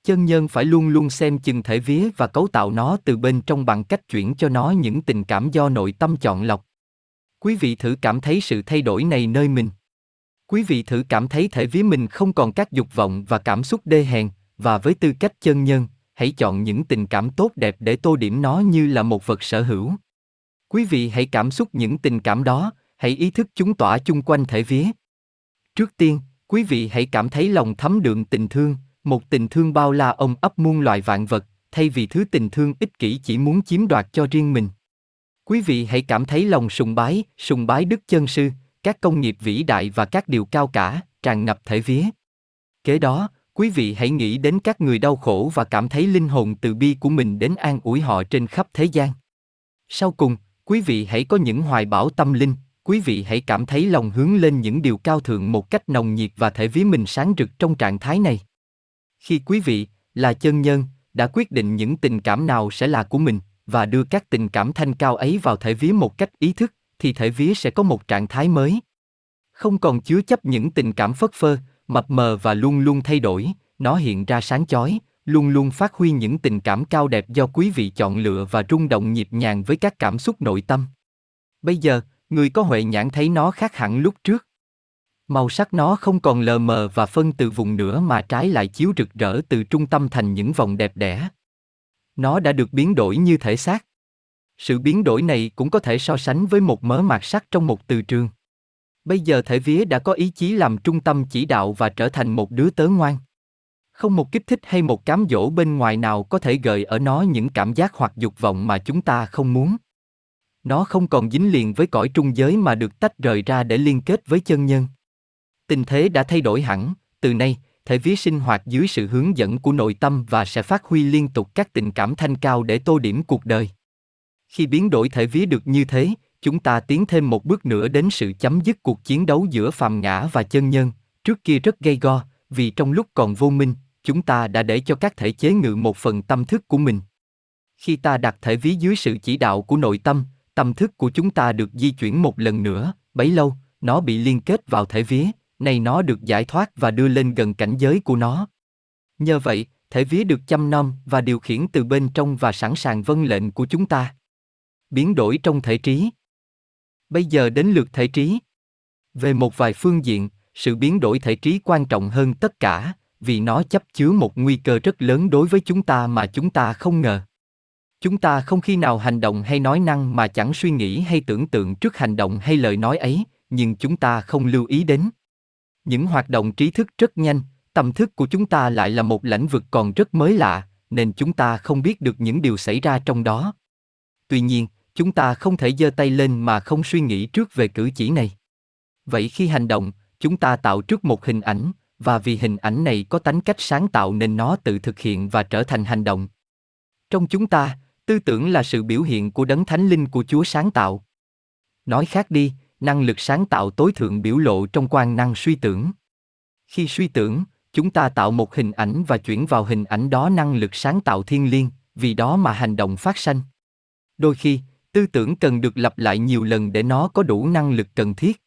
Chân nhân phải luôn luôn xem chừng thể vía và cấu tạo nó từ bên trong bằng cách chuyển cho nó những tình cảm do nội tâm chọn lọc. Quý vị thử cảm thấy sự thay đổi này nơi mình. Quý vị thử cảm thấy thể vía mình không còn các dục vọng và cảm xúc đê hèn, và với tư cách chân nhân, hãy chọn những tình cảm tốt đẹp để tô điểm nó như là một vật sở hữu. Quý vị hãy cảm xúc những tình cảm đó, hãy ý thức chúng tỏa chung quanh thể vía. Trước tiên, quý vị hãy cảm thấy lòng thấm đượm tình thương, một tình thương bao la ông ấp muôn loài vạn vật, thay vì thứ tình thương ích kỷ chỉ muốn chiếm đoạt cho riêng mình. Quý vị hãy cảm thấy lòng sùng bái, sùng bái Đức Chân Sư, các công nghiệp vĩ đại và các điều cao cả, tràn ngập thể vía. Kế đó, quý vị hãy nghĩ đến các người đau khổ và cảm thấy linh hồn từ bi của mình đến an ủi họ trên khắp thế gian. Sau cùng, quý vị hãy có những hoài bão tâm linh, quý vị hãy cảm thấy lòng hướng lên những điều cao thượng một cách nồng nhiệt và thể ví mình sáng rực trong trạng thái này. Khi quý vị, là chân nhân, đã quyết định những tình cảm nào sẽ là của mình, và đưa các tình cảm thanh cao ấy vào thể vía một cách ý thức, thì thể vía sẽ có một trạng thái mới. Không còn chứa chấp những tình cảm phất phơ, mập mờ và luôn luôn thay đổi, nó hiện ra sáng chói, luôn luôn phát huy những tình cảm cao đẹp do quý vị chọn lựa và rung động nhịp nhàng với các cảm xúc nội tâm. Bây giờ, người có huệ nhãn thấy nó khác hẳn lúc trước. Màu sắc nó không còn lờ mờ và phân từ vùng nữa mà trái lại chiếu rực rỡ từ trung tâm thành những vòng đẹp đẽ. Nó đã được biến đổi như thể xác. Sự biến đổi này cũng có thể so sánh với một mớ mạt sắt trong một từ trường. Bây giờ thể vía đã có ý chí làm trung tâm chỉ đạo và trở thành một đứa tớ ngoan. Không một kích thích hay một cám dỗ bên ngoài nào có thể gợi ở nó những cảm giác hoặc dục vọng mà chúng ta không muốn. Nó không còn dính liền với cõi trung giới mà được tách rời ra để liên kết với chân nhân. Tình thế đã thay đổi hẳn, từ nay, thể vía sinh hoạt dưới sự hướng dẫn của nội tâm và sẽ phát huy liên tục các tình cảm thanh cao để tô điểm cuộc đời. Khi biến đổi thể vía được như thế, chúng ta tiến thêm một bước nữa đến sự chấm dứt cuộc chiến đấu giữa phàm ngã và chân nhân, trước kia rất gây go, vì trong lúc còn vô minh, chúng ta đã để cho các thể chế ngự một phần tâm thức của mình. Khi ta đặt thể ví dưới sự chỉ đạo của nội tâm, tâm thức của chúng ta được di chuyển một lần nữa, bấy lâu, nó bị liên kết vào thể vía, nay nó được giải thoát và đưa lên gần cảnh giới của nó. Nhờ vậy, thể vía được chăm nom và điều khiển từ bên trong và sẵn sàng vâng lệnh của chúng ta. Biến đổi trong thể trí. Bây giờ đến lượt thể trí. Về một vài phương diện, sự biến đổi thể trí quan trọng hơn tất cả, vì nó chấp chứa một nguy cơ rất lớn đối với chúng ta mà chúng ta không ngờ. Chúng ta không khi nào hành động hay nói năng mà chẳng suy nghĩ hay tưởng tượng trước hành động hay lời nói ấy, nhưng chúng ta không lưu ý đến. Những hoạt động trí thức rất nhanh, tâm thức của chúng ta lại là một lĩnh vực còn rất mới lạ, nên chúng ta không biết được những điều xảy ra trong đó. Tuy nhiên, chúng ta không thể giơ tay lên mà không suy nghĩ trước về cử chỉ này. Vậy khi hành động, chúng ta tạo trước một hình ảnh, và vì hình ảnh này có tánh cách sáng tạo nên nó tự thực hiện và trở thành hành động. Trong chúng ta, tư tưởng là sự biểu hiện của đấng thánh linh của Chúa sáng tạo. Nói khác đi, năng lực sáng tạo tối thượng biểu lộ trong quan năng suy tưởng. Khi suy tưởng, chúng ta tạo một hình ảnh và chuyển vào hình ảnh đó năng lực sáng tạo thiên liêng, vì đó mà hành động phát sanh. Đôi khi, tư tưởng cần được lặp lại nhiều lần để nó có đủ năng lực cần thiết.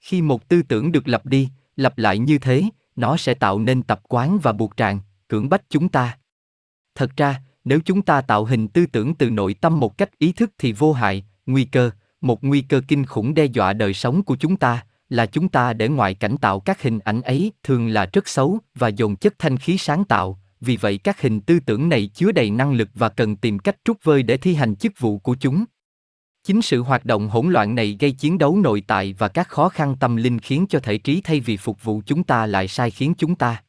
Khi một tư tưởng được lặp đi, lặp lại như thế, nó sẽ tạo nên tập quán và buộc tràng, cưỡng bách chúng ta. Thật ra, nếu chúng ta tạo hình tư tưởng từ nội tâm một cách ý thức thì vô hại, nguy cơ, một nguy cơ kinh khủng đe dọa đời sống của chúng ta, là chúng ta để ngoại cảnh tạo các hình ảnh ấy thường là rất xấu và dồn chất thanh khí sáng tạo, vì vậy các hình tư tưởng này chứa đầy năng lực và cần tìm cách trút vơi để thi hành chức vụ của chúng. Chính sự hoạt động hỗn loạn này gây chiến đấu nội tại và các khó khăn tâm linh khiến cho thể trí thay vì phục vụ chúng ta lại sai khiến chúng ta.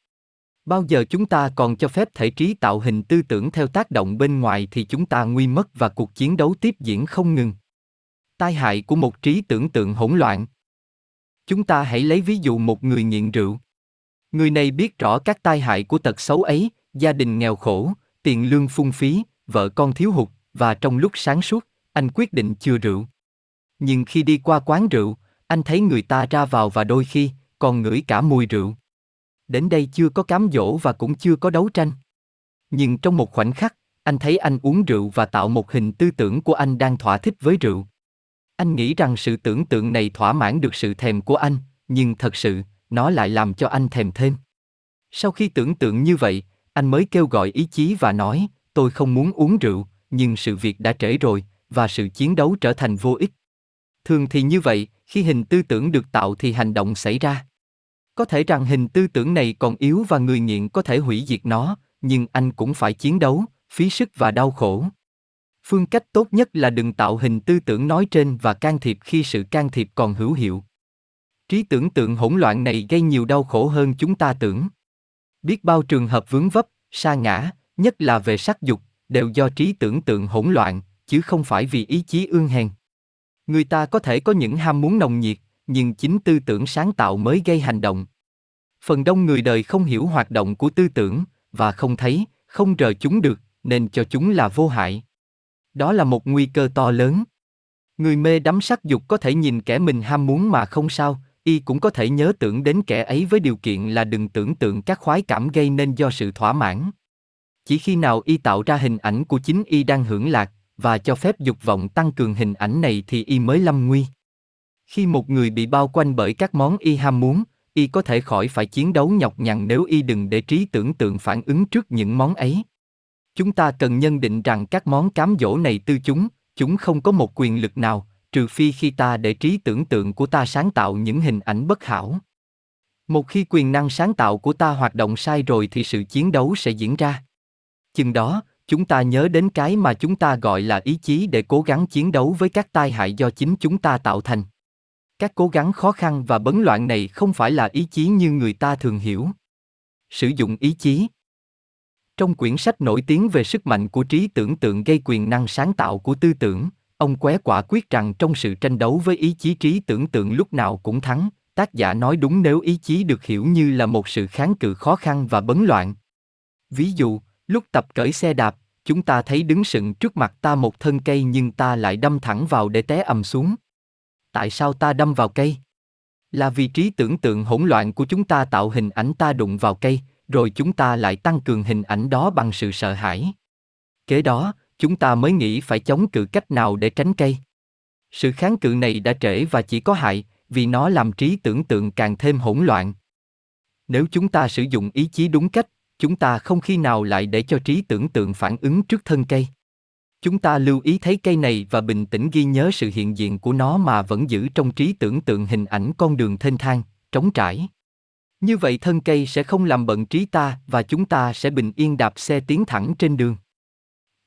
Bao giờ chúng ta còn cho phép thể trí tạo hình tư tưởng theo tác động bên ngoài thì chúng ta nguy mất và cuộc chiến đấu tiếp diễn không ngừng. Tai hại của một trí tưởng tượng hỗn loạn. Chúng ta hãy lấy ví dụ một người nghiện rượu. Người này biết rõ các tai hại của tật xấu ấy, gia đình nghèo khổ, tiền lương phung phí, vợ con thiếu hụt, và trong lúc sáng suốt, anh quyết định chưa rượu. Nhưng khi đi qua quán rượu, anh thấy người ta ra vào và đôi khi còn ngửi cả mùi rượu. Đến đây chưa có cám dỗ và cũng chưa có đấu tranh. Nhưng trong một khoảnh khắc, anh thấy anh uống rượu và tạo một hình tư tưởng của anh đang thỏa thích với rượu. Anh nghĩ rằng sự tưởng tượng này thỏa mãn được sự thèm của anh, nhưng thật sự, nó lại làm cho anh thèm thêm. Sau khi tưởng tượng như vậy, anh mới kêu gọi ý chí và nói, tôi không muốn uống rượu, nhưng sự việc đã trễ rồi, và sự chiến đấu trở thành vô ích. Thường thì như vậy, khi hình tư tưởng được tạo thì hành động xảy ra. Có thể rằng hình tư tưởng này còn yếu và người nghiện có thể hủy diệt nó, nhưng anh cũng phải chiến đấu, phí sức và đau khổ. Phương cách tốt nhất là đừng tạo hình tư tưởng nói trên và can thiệp khi sự can thiệp còn hữu hiệu. Trí tưởng tượng hỗn loạn này gây nhiều đau khổ hơn chúng ta tưởng. Biết bao trường hợp vướng vấp, sa ngã, nhất là về sắc dục, đều do trí tưởng tượng hỗn loạn, chứ không phải vì ý chí ương hèn. Người ta có thể có những ham muốn nồng nhiệt, nhưng chính tư tưởng sáng tạo mới gây hành động. Phần đông người đời không hiểu hoạt động của tư tưởng và không thấy, không rờ chúng được, nên cho chúng là vô hại. Đó là một nguy cơ to lớn. Người mê đắm sắc dục có thể nhìn kẻ mình ham muốn mà không sao, y cũng có thể nhớ tưởng đến kẻ ấy với điều kiện là đừng tưởng tượng các khoái cảm gây nên do sự thỏa mãn. Chỉ khi nào y tạo ra hình ảnh của chính y đang hưởng lạc, và cho phép dục vọng tăng cường hình ảnh này thì y mới lâm nguy. Khi một người bị bao quanh bởi các món y ham muốn, y có thể khỏi phải chiến đấu nhọc nhằn nếu y đừng để trí tưởng tượng phản ứng trước những món ấy. Chúng ta cần nhân định rằng các món cám dỗ này tư chúng, chúng không có một quyền lực nào, trừ phi khi ta để trí tưởng tượng của ta sáng tạo những hình ảnh bất hảo. Một khi quyền năng sáng tạo của ta hoạt động sai rồi thì sự chiến đấu sẽ diễn ra. Chừng đó, chúng ta nhớ đến cái mà chúng ta gọi là ý chí để cố gắng chiến đấu với các tai hại do chính chúng ta tạo thành các cố gắng khó khăn và bấn loạn này không phải là ý chí như người ta thường hiểu sử dụng ý chí trong quyển sách nổi tiếng về sức mạnh của trí tưởng tượng gây quyền năng sáng tạo của tư tưởng ông qué quả quyết rằng trong sự tranh đấu với ý chí trí tưởng tượng lúc nào cũng thắng tác giả nói đúng nếu ý chí được hiểu như là một sự kháng cự khó khăn và bấn loạn ví dụ lúc tập cởi xe đạp chúng ta thấy đứng sừng trước mặt ta một thân cây nhưng ta lại đâm thẳng vào để té ầm xuống. Tại sao ta đâm vào cây? Là vì trí tưởng tượng hỗn loạn của chúng ta tạo hình ảnh ta đụng vào cây, rồi chúng ta lại tăng cường hình ảnh đó bằng sự sợ hãi. Kế đó, chúng ta mới nghĩ phải chống cự cách nào để tránh cây. Sự kháng cự này đã trễ và chỉ có hại, vì nó làm trí tưởng tượng càng thêm hỗn loạn. Nếu chúng ta sử dụng ý chí đúng cách, chúng ta không khi nào lại để cho trí tưởng tượng phản ứng trước thân cây. Chúng ta lưu ý thấy cây này và bình tĩnh ghi nhớ sự hiện diện của nó mà vẫn giữ trong trí tưởng tượng hình ảnh con đường thênh thang, trống trải. Như vậy thân cây sẽ không làm bận trí ta và chúng ta sẽ bình yên đạp xe tiến thẳng trên đường.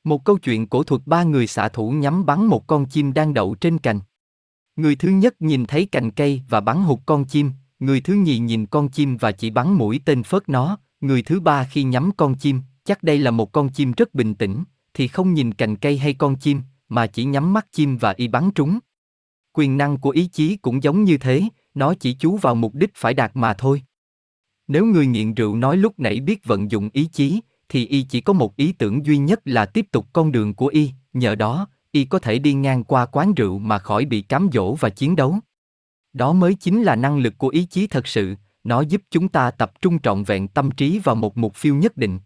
Một câu chuyện cổ thuật ba người xạ thủ nhắm bắn một con chim đang đậu trên cành. Người thứ nhất nhìn thấy cành cây và bắn hụt con chim, người thứ nhì nhìn con chim và chỉ bắn mũi tên phớt nó, người thứ ba khi nhắm con chim, chắc đây là một con chim rất bình tĩnh, thì không nhìn cành cây hay con chim, mà chỉ nhắm mắt chim và y bắn trúng. Quyền năng của ý chí cũng giống như thế, nó chỉ chú vào mục đích phải đạt mà thôi. Nếu người nghiện rượu nói lúc nãy biết vận dụng ý chí, thì y chỉ có một ý tưởng duy nhất là tiếp tục con đường của y, nhờ đó, y có thể đi ngang qua quán rượu mà khỏi bị cám dỗ và chiến đấu. Đó mới chính là năng lực của ý chí thật sự, nó giúp chúng ta tập trung trọn vẹn tâm trí vào một mục tiêu nhất định.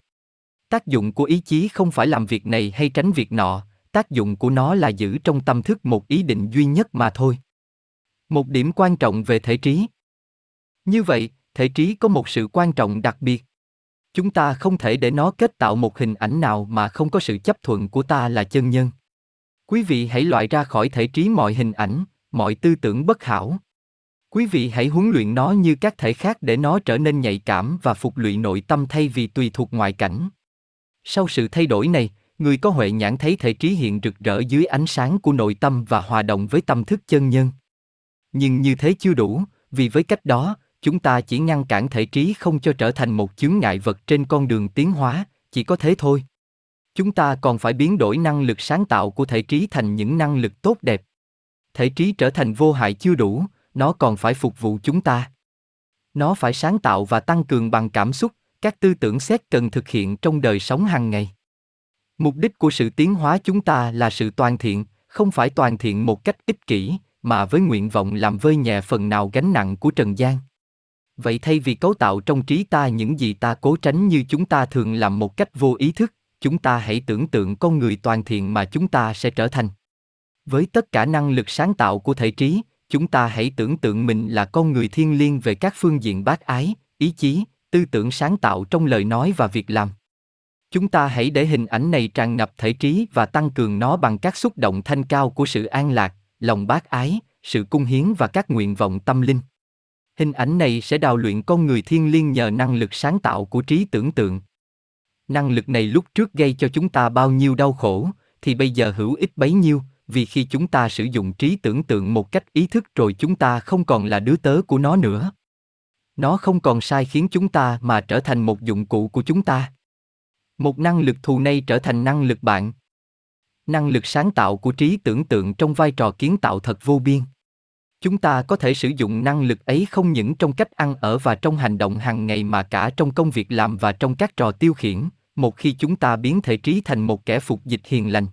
Tác dụng của ý chí không phải làm việc này hay tránh việc nọ, tác dụng của nó là giữ trong tâm thức một ý định duy nhất mà thôi. Một điểm quan trọng về thể trí. Như vậy, thể trí có một sự quan trọng đặc biệt. Chúng ta không thể để nó kết tạo một hình ảnh nào mà không có sự chấp thuận của ta là chân nhân. Quý vị hãy loại ra khỏi thể trí mọi hình ảnh, mọi tư tưởng bất hảo. Quý vị hãy huấn luyện nó như các thể khác để nó trở nên nhạy cảm và phục lụy nội tâm thay vì tùy thuộc ngoại cảnh. Sau sự thay đổi này, người có huệ nhãn thấy thể trí hiện rực rỡ dưới ánh sáng của nội tâm và hòa đồng với tâm thức chân nhân. Nhưng như thế chưa đủ, vì với cách đó, chúng ta chỉ ngăn cản thể trí không cho trở thành một chướng ngại vật trên con đường tiến hóa, chỉ có thế thôi. Chúng ta còn phải biến đổi năng lực sáng tạo của thể trí thành những năng lực tốt đẹp. Thể trí trở thành vô hại chưa đủ, nó còn phải phục vụ chúng ta. Nó phải sáng tạo và tăng cường bằng cảm xúc, các tư tưởng xét cần thực hiện trong đời sống hàng ngày. Mục đích của sự tiến hóa chúng ta là sự toàn thiện, không phải toàn thiện một cách ích kỷ, mà với nguyện vọng làm vơi nhẹ phần nào gánh nặng của trần gian. Vậy thay vì cấu tạo trong trí ta những gì ta cố tránh như chúng ta thường làm một cách vô ý thức, chúng ta hãy tưởng tượng con người toàn thiện mà chúng ta sẽ trở thành. Với tất cả năng lực sáng tạo của thể trí, chúng ta hãy tưởng tượng mình là con người thiên liêng về các phương diện bác ái, ý chí, tư tưởng sáng tạo trong lời nói và việc làm. Chúng ta hãy để hình ảnh này tràn ngập thể trí và tăng cường nó bằng các xúc động thanh cao của sự an lạc, lòng bác ái, sự cung hiến và các nguyện vọng tâm linh. Hình ảnh này sẽ đào luyện con người thiên liêng nhờ năng lực sáng tạo của trí tưởng tượng. Năng lực này lúc trước gây cho chúng ta bao nhiêu đau khổ, thì bây giờ hữu ích bấy nhiêu, vì khi chúng ta sử dụng trí tưởng tượng một cách ý thức rồi chúng ta không còn là đứa tớ của nó nữa. Nó không còn sai khiến chúng ta mà trở thành một dụng cụ của chúng ta. Một năng lực thù này trở thành năng lực bạn. Năng lực sáng tạo của trí tưởng tượng trong vai trò kiến tạo thật vô biên. Chúng ta có thể sử dụng năng lực ấy không những trong cách ăn ở và trong hành động hàng ngày mà cả trong công việc làm và trong các trò tiêu khiển, một khi chúng ta biến thể trí thành một kẻ phục dịch hiền lành.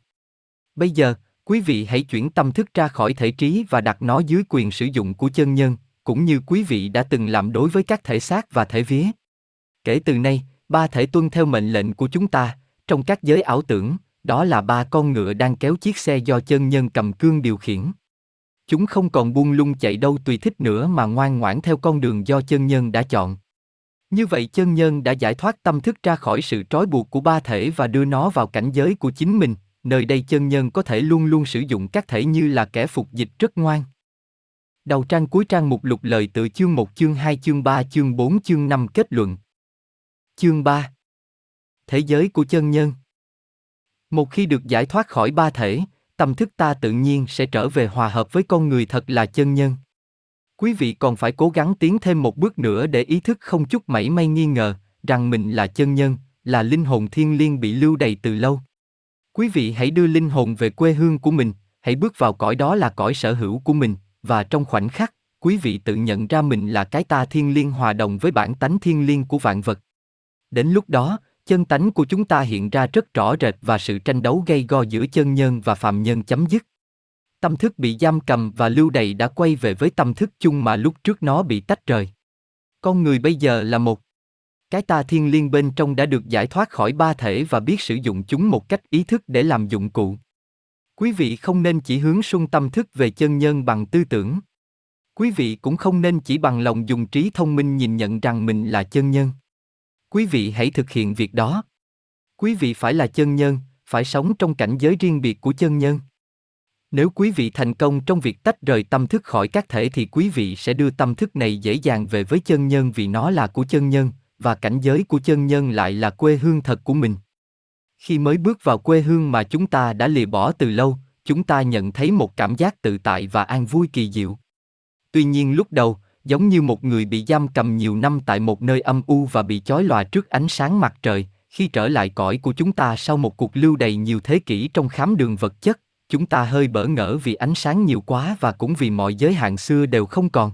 Bây giờ, quý vị hãy chuyển tâm thức ra khỏi thể trí và đặt nó dưới quyền sử dụng của chân nhân, cũng như quý vị đã từng làm đối với các thể xác và thể vía. Kể từ nay, ba thể tuân theo mệnh lệnh của chúng ta, trong các giới ảo tưởng, đó là ba con ngựa đang kéo chiếc xe do chân nhân cầm cương điều khiển. Chúng không còn buông lung chạy đâu tùy thích nữa mà ngoan ngoãn theo con đường do chân nhân đã chọn. Như vậy chân nhân đã giải thoát tâm thức ra khỏi sự trói buộc của ba thể và đưa nó vào cảnh giới của chính mình, nơi đây chân nhân có thể luôn luôn sử dụng các thể như là kẻ phục dịch rất ngoan. Đầu trang cuối trang mục lục lời tự chương 1 chương 2 chương 3 chương 4 chương 5 kết luận. Chương 3 Thế giới của chân nhân Một khi được giải thoát khỏi ba thể, tâm thức ta tự nhiên sẽ trở về hòa hợp với con người thật là chân nhân. Quý vị còn phải cố gắng tiến thêm một bước nữa để ý thức không chút mảy may nghi ngờ rằng mình là chân nhân, là linh hồn thiên liêng bị lưu đầy từ lâu. Quý vị hãy đưa linh hồn về quê hương của mình, hãy bước vào cõi đó là cõi sở hữu của mình, và trong khoảnh khắc, quý vị tự nhận ra mình là cái ta thiên liêng hòa đồng với bản tánh thiên liêng của vạn vật. Đến lúc đó, chân tánh của chúng ta hiện ra rất rõ rệt và sự tranh đấu gây go giữa chân nhân và phạm nhân chấm dứt. Tâm thức bị giam cầm và lưu đày đã quay về với tâm thức chung mà lúc trước nó bị tách rời. Con người bây giờ là một. Cái ta thiên liêng bên trong đã được giải thoát khỏi ba thể và biết sử dụng chúng một cách ý thức để làm dụng cụ. Quý vị không nên chỉ hướng sung tâm thức về chân nhân bằng tư tưởng. Quý vị cũng không nên chỉ bằng lòng dùng trí thông minh nhìn nhận rằng mình là chân nhân quý vị hãy thực hiện việc đó. Quý vị phải là chân nhân, phải sống trong cảnh giới riêng biệt của chân nhân. Nếu quý vị thành công trong việc tách rời tâm thức khỏi các thể thì quý vị sẽ đưa tâm thức này dễ dàng về với chân nhân vì nó là của chân nhân, và cảnh giới của chân nhân lại là quê hương thật của mình. Khi mới bước vào quê hương mà chúng ta đã lìa bỏ từ lâu, chúng ta nhận thấy một cảm giác tự tại và an vui kỳ diệu. Tuy nhiên lúc đầu, giống như một người bị giam cầm nhiều năm tại một nơi âm u và bị chói lòa trước ánh sáng mặt trời, khi trở lại cõi của chúng ta sau một cuộc lưu đầy nhiều thế kỷ trong khám đường vật chất, chúng ta hơi bỡ ngỡ vì ánh sáng nhiều quá và cũng vì mọi giới hạn xưa đều không còn.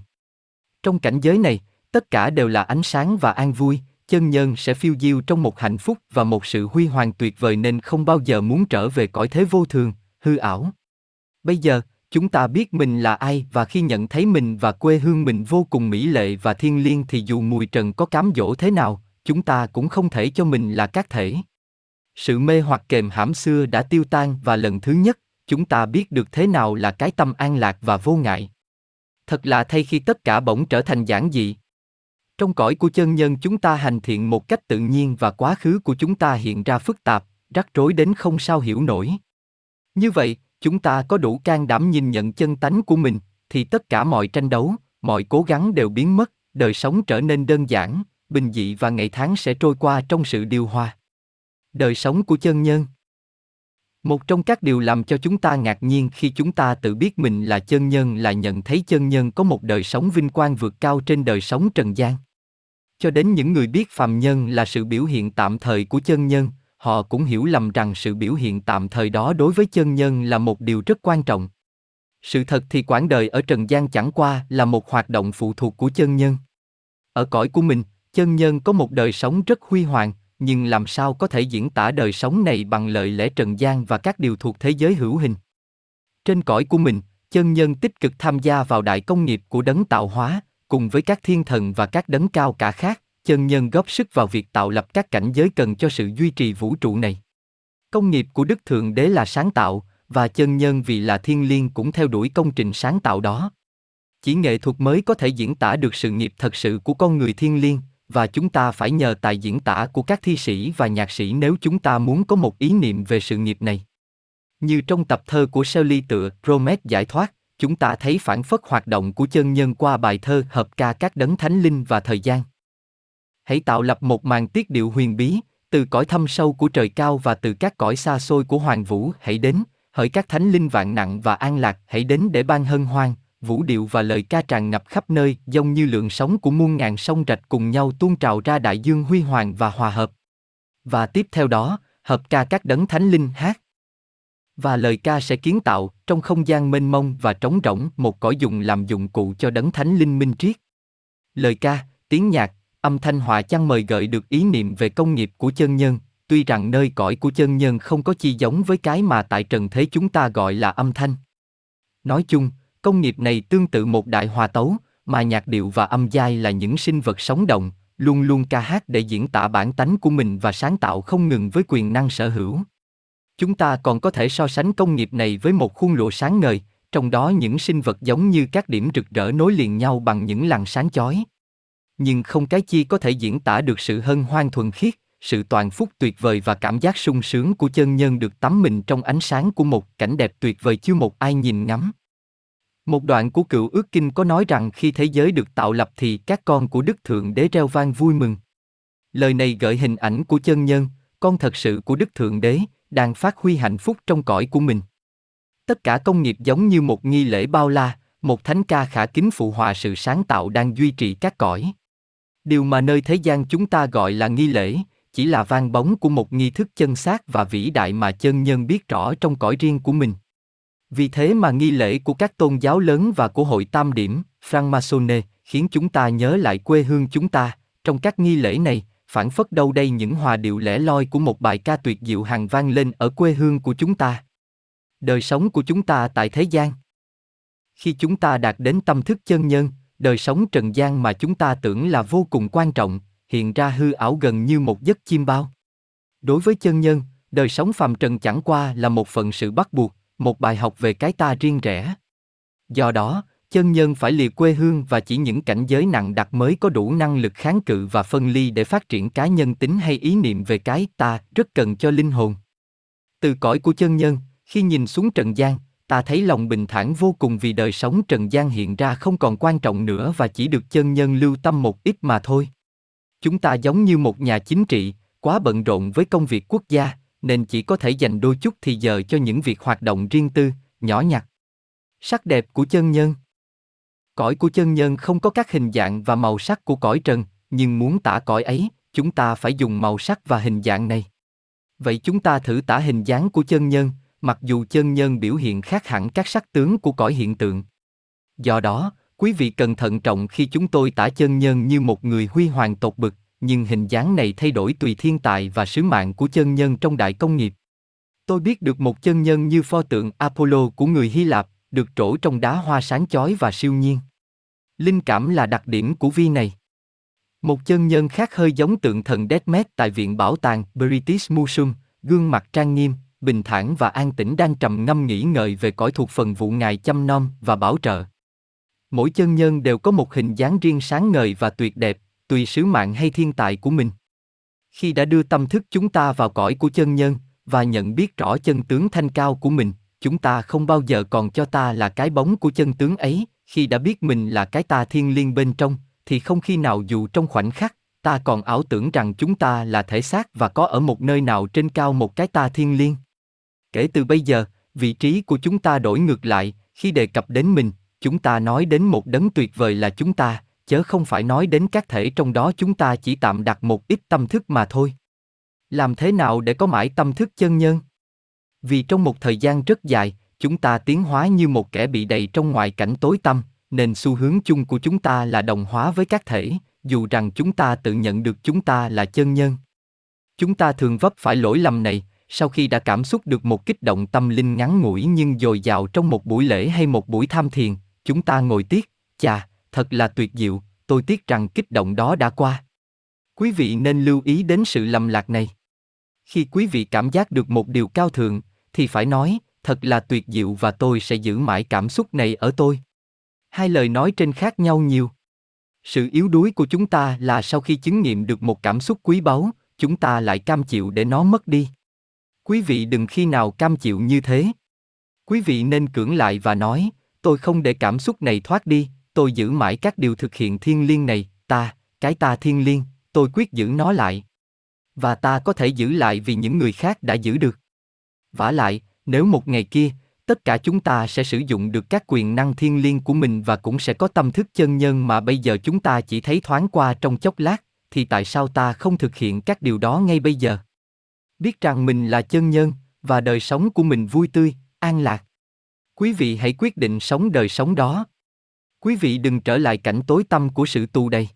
Trong cảnh giới này, tất cả đều là ánh sáng và an vui, chân nhân sẽ phiêu diêu trong một hạnh phúc và một sự huy hoàng tuyệt vời nên không bao giờ muốn trở về cõi thế vô thường, hư ảo. Bây giờ, chúng ta biết mình là ai và khi nhận thấy mình và quê hương mình vô cùng mỹ lệ và thiên liêng thì dù mùi trần có cám dỗ thế nào, chúng ta cũng không thể cho mình là các thể. Sự mê hoặc kềm hãm xưa đã tiêu tan và lần thứ nhất, chúng ta biết được thế nào là cái tâm an lạc và vô ngại. Thật là thay khi tất cả bỗng trở thành giản dị. Trong cõi của chân nhân chúng ta hành thiện một cách tự nhiên và quá khứ của chúng ta hiện ra phức tạp, rắc rối đến không sao hiểu nổi. Như vậy, chúng ta có đủ can đảm nhìn nhận chân tánh của mình, thì tất cả mọi tranh đấu, mọi cố gắng đều biến mất, đời sống trở nên đơn giản, bình dị và ngày tháng sẽ trôi qua trong sự điều hòa. Đời sống của chân nhân một trong các điều làm cho chúng ta ngạc nhiên khi chúng ta tự biết mình là chân nhân là nhận thấy chân nhân có một đời sống vinh quang vượt cao trên đời sống trần gian. Cho đến những người biết phàm nhân là sự biểu hiện tạm thời của chân nhân, họ cũng hiểu lầm rằng sự biểu hiện tạm thời đó đối với chân nhân là một điều rất quan trọng. Sự thật thì quãng đời ở trần gian chẳng qua là một hoạt động phụ thuộc của chân nhân. Ở cõi của mình, chân nhân có một đời sống rất huy hoàng, nhưng làm sao có thể diễn tả đời sống này bằng lời lẽ trần gian và các điều thuộc thế giới hữu hình. Trên cõi của mình, chân nhân tích cực tham gia vào đại công nghiệp của đấng tạo hóa, cùng với các thiên thần và các đấng cao cả khác, chân nhân góp sức vào việc tạo lập các cảnh giới cần cho sự duy trì vũ trụ này. Công nghiệp của Đức Thượng Đế là sáng tạo, và chân nhân vì là thiên liêng cũng theo đuổi công trình sáng tạo đó. Chỉ nghệ thuật mới có thể diễn tả được sự nghiệp thật sự của con người thiên liêng, và chúng ta phải nhờ tài diễn tả của các thi sĩ và nhạc sĩ nếu chúng ta muốn có một ý niệm về sự nghiệp này. Như trong tập thơ của Shelley tựa Promet giải thoát, chúng ta thấy phản phất hoạt động của chân nhân qua bài thơ hợp ca các đấng thánh linh và thời gian. Hãy tạo lập một màn tiết điệu huyền bí, từ cõi thâm sâu của trời cao và từ các cõi xa xôi của hoàng vũ hãy đến, hỡi các thánh linh vạn nặng và an lạc hãy đến để ban hân hoan, vũ điệu và lời ca tràn ngập khắp nơi, giống như lượng sóng của muôn ngàn sông rạch cùng nhau tuôn trào ra đại dương huy hoàng và hòa hợp. Và tiếp theo đó, hợp ca các đấng thánh linh hát. Và lời ca sẽ kiến tạo, trong không gian mênh mông và trống rỗng, một cõi dùng làm dụng cụ cho đấng thánh linh minh triết. Lời ca, tiếng nhạc, âm thanh hòa chăng mời gợi được ý niệm về công nghiệp của chân nhân, tuy rằng nơi cõi của chân nhân không có chi giống với cái mà tại trần thế chúng ta gọi là âm thanh. Nói chung, Công nghiệp này tương tự một đại hòa tấu, mà nhạc điệu và âm giai là những sinh vật sống động, luôn luôn ca hát để diễn tả bản tánh của mình và sáng tạo không ngừng với quyền năng sở hữu. Chúng ta còn có thể so sánh công nghiệp này với một khuôn lụa sáng ngời, trong đó những sinh vật giống như các điểm rực rỡ nối liền nhau bằng những làn sáng chói. Nhưng không cái chi có thể diễn tả được sự hân hoan thuần khiết, sự toàn phúc tuyệt vời và cảm giác sung sướng của chân nhân được tắm mình trong ánh sáng của một cảnh đẹp tuyệt vời chưa một ai nhìn ngắm. Một đoạn của cựu ước kinh có nói rằng khi thế giới được tạo lập thì các con của Đức Thượng Đế reo vang vui mừng. Lời này gợi hình ảnh của chân nhân, con thật sự của Đức Thượng Đế, đang phát huy hạnh phúc trong cõi của mình. Tất cả công nghiệp giống như một nghi lễ bao la, một thánh ca khả kính phụ họa sự sáng tạo đang duy trì các cõi. Điều mà nơi thế gian chúng ta gọi là nghi lễ, chỉ là vang bóng của một nghi thức chân xác và vĩ đại mà chân nhân biết rõ trong cõi riêng của mình. Vì thế mà nghi lễ của các tôn giáo lớn và của hội tam điểm, Francmasone, khiến chúng ta nhớ lại quê hương chúng ta, trong các nghi lễ này, phản phất đâu đây những hòa điệu lẻ loi của một bài ca tuyệt diệu hàng vang lên ở quê hương của chúng ta. Đời sống của chúng ta tại thế gian. Khi chúng ta đạt đến tâm thức chân nhân, đời sống trần gian mà chúng ta tưởng là vô cùng quan trọng, hiện ra hư ảo gần như một giấc chim bao. Đối với chân nhân, đời sống phàm trần chẳng qua là một phần sự bắt buộc, một bài học về cái ta riêng rẽ. Do đó, chân nhân phải lìa quê hương và chỉ những cảnh giới nặng đặc mới có đủ năng lực kháng cự và phân ly để phát triển cá nhân tính hay ý niệm về cái ta rất cần cho linh hồn. Từ cõi của chân nhân, khi nhìn xuống trần gian, ta thấy lòng bình thản vô cùng vì đời sống trần gian hiện ra không còn quan trọng nữa và chỉ được chân nhân lưu tâm một ít mà thôi. Chúng ta giống như một nhà chính trị, quá bận rộn với công việc quốc gia, nên chỉ có thể dành đôi chút thì giờ cho những việc hoạt động riêng tư, nhỏ nhặt. Sắc đẹp của chân nhân Cõi của chân nhân không có các hình dạng và màu sắc của cõi trần, nhưng muốn tả cõi ấy, chúng ta phải dùng màu sắc và hình dạng này. Vậy chúng ta thử tả hình dáng của chân nhân, mặc dù chân nhân biểu hiện khác hẳn các sắc tướng của cõi hiện tượng. Do đó, quý vị cần thận trọng khi chúng tôi tả chân nhân như một người huy hoàng tột bực, nhưng hình dáng này thay đổi tùy thiên tài và sứ mạng của chân nhân trong đại công nghiệp. Tôi biết được một chân nhân như pho tượng Apollo của người Hy Lạp, được trổ trong đá hoa sáng chói và siêu nhiên. Linh cảm là đặc điểm của vi này. Một chân nhân khác hơi giống tượng thần Deadmet tại Viện Bảo tàng British Museum, gương mặt trang nghiêm, bình thản và an tĩnh đang trầm ngâm nghĩ ngợi về cõi thuộc phần vụ ngài chăm nom và bảo trợ. Mỗi chân nhân đều có một hình dáng riêng sáng ngời và tuyệt đẹp, tùy sứ mạng hay thiên tài của mình. Khi đã đưa tâm thức chúng ta vào cõi của chân nhân và nhận biết rõ chân tướng thanh cao của mình, chúng ta không bao giờ còn cho ta là cái bóng của chân tướng ấy, khi đã biết mình là cái ta thiên liêng bên trong, thì không khi nào dù trong khoảnh khắc, ta còn ảo tưởng rằng chúng ta là thể xác và có ở một nơi nào trên cao một cái ta thiên liêng. Kể từ bây giờ, vị trí của chúng ta đổi ngược lại, khi đề cập đến mình, chúng ta nói đến một đấng tuyệt vời là chúng ta, chớ không phải nói đến các thể trong đó chúng ta chỉ tạm đặt một ít tâm thức mà thôi. Làm thế nào để có mãi tâm thức chân nhân? Vì trong một thời gian rất dài, chúng ta tiến hóa như một kẻ bị đầy trong ngoại cảnh tối tâm nên xu hướng chung của chúng ta là đồng hóa với các thể, dù rằng chúng ta tự nhận được chúng ta là chân nhân. Chúng ta thường vấp phải lỗi lầm này, sau khi đã cảm xúc được một kích động tâm linh ngắn ngủi nhưng dồi dào trong một buổi lễ hay một buổi tham thiền, chúng ta ngồi tiếc, chà, thật là tuyệt diệu, tôi tiếc rằng kích động đó đã qua. Quý vị nên lưu ý đến sự lầm lạc này. Khi quý vị cảm giác được một điều cao thượng, thì phải nói, thật là tuyệt diệu và tôi sẽ giữ mãi cảm xúc này ở tôi. Hai lời nói trên khác nhau nhiều. Sự yếu đuối của chúng ta là sau khi chứng nghiệm được một cảm xúc quý báu, chúng ta lại cam chịu để nó mất đi. Quý vị đừng khi nào cam chịu như thế. Quý vị nên cưỡng lại và nói, tôi không để cảm xúc này thoát đi, tôi giữ mãi các điều thực hiện thiên liêng này, ta, cái ta thiên liêng, tôi quyết giữ nó lại. Và ta có thể giữ lại vì những người khác đã giữ được. Vả lại, nếu một ngày kia, tất cả chúng ta sẽ sử dụng được các quyền năng thiên liêng của mình và cũng sẽ có tâm thức chân nhân mà bây giờ chúng ta chỉ thấy thoáng qua trong chốc lát, thì tại sao ta không thực hiện các điều đó ngay bây giờ? Biết rằng mình là chân nhân và đời sống của mình vui tươi, an lạc. Quý vị hãy quyết định sống đời sống đó. Quý vị đừng trở lại cảnh tối tăm của sự tù đầy.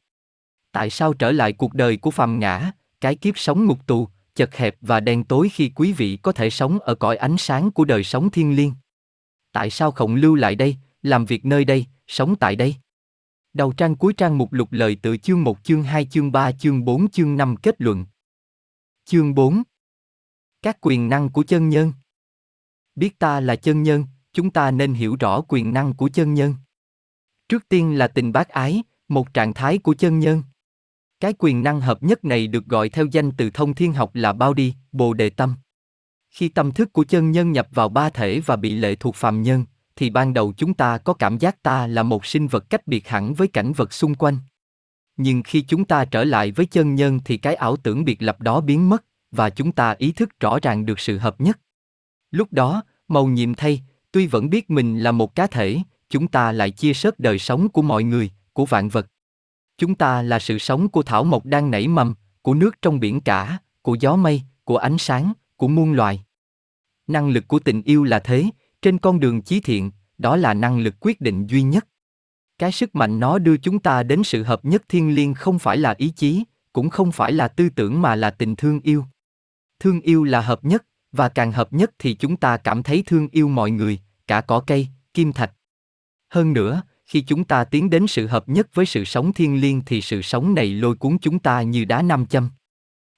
Tại sao trở lại cuộc đời của phàm ngã, cái kiếp sống ngục tù, chật hẹp và đen tối khi quý vị có thể sống ở cõi ánh sáng của đời sống thiên liêng. Tại sao không lưu lại đây, làm việc nơi đây, sống tại đây? Đầu trang cuối trang mục lục lời từ chương 1 chương 2 chương 3 chương 4 chương 5 kết luận. Chương 4 các quyền năng của chân nhân Biết ta là chân nhân, chúng ta nên hiểu rõ quyền năng của chân nhân. Trước tiên là tình bác ái, một trạng thái của chân nhân. Cái quyền năng hợp nhất này được gọi theo danh từ thông thiên học là bao đi, bồ đề tâm. Khi tâm thức của chân nhân nhập vào ba thể và bị lệ thuộc phàm nhân, thì ban đầu chúng ta có cảm giác ta là một sinh vật cách biệt hẳn với cảnh vật xung quanh. Nhưng khi chúng ta trở lại với chân nhân thì cái ảo tưởng biệt lập đó biến mất, và chúng ta ý thức rõ ràng được sự hợp nhất. Lúc đó, màu nhiệm thay, tuy vẫn biết mình là một cá thể, chúng ta lại chia sớt đời sống của mọi người, của vạn vật. Chúng ta là sự sống của thảo mộc đang nảy mầm, của nước trong biển cả, của gió mây, của ánh sáng, của muôn loài. Năng lực của tình yêu là thế, trên con đường chí thiện, đó là năng lực quyết định duy nhất. Cái sức mạnh nó đưa chúng ta đến sự hợp nhất thiên liêng không phải là ý chí, cũng không phải là tư tưởng mà là tình thương yêu. Thương yêu là hợp nhất, và càng hợp nhất thì chúng ta cảm thấy thương yêu mọi người, cả cỏ cây, kim thạch. Hơn nữa, khi chúng ta tiến đến sự hợp nhất với sự sống thiên liêng thì sự sống này lôi cuốn chúng ta như đá nam châm.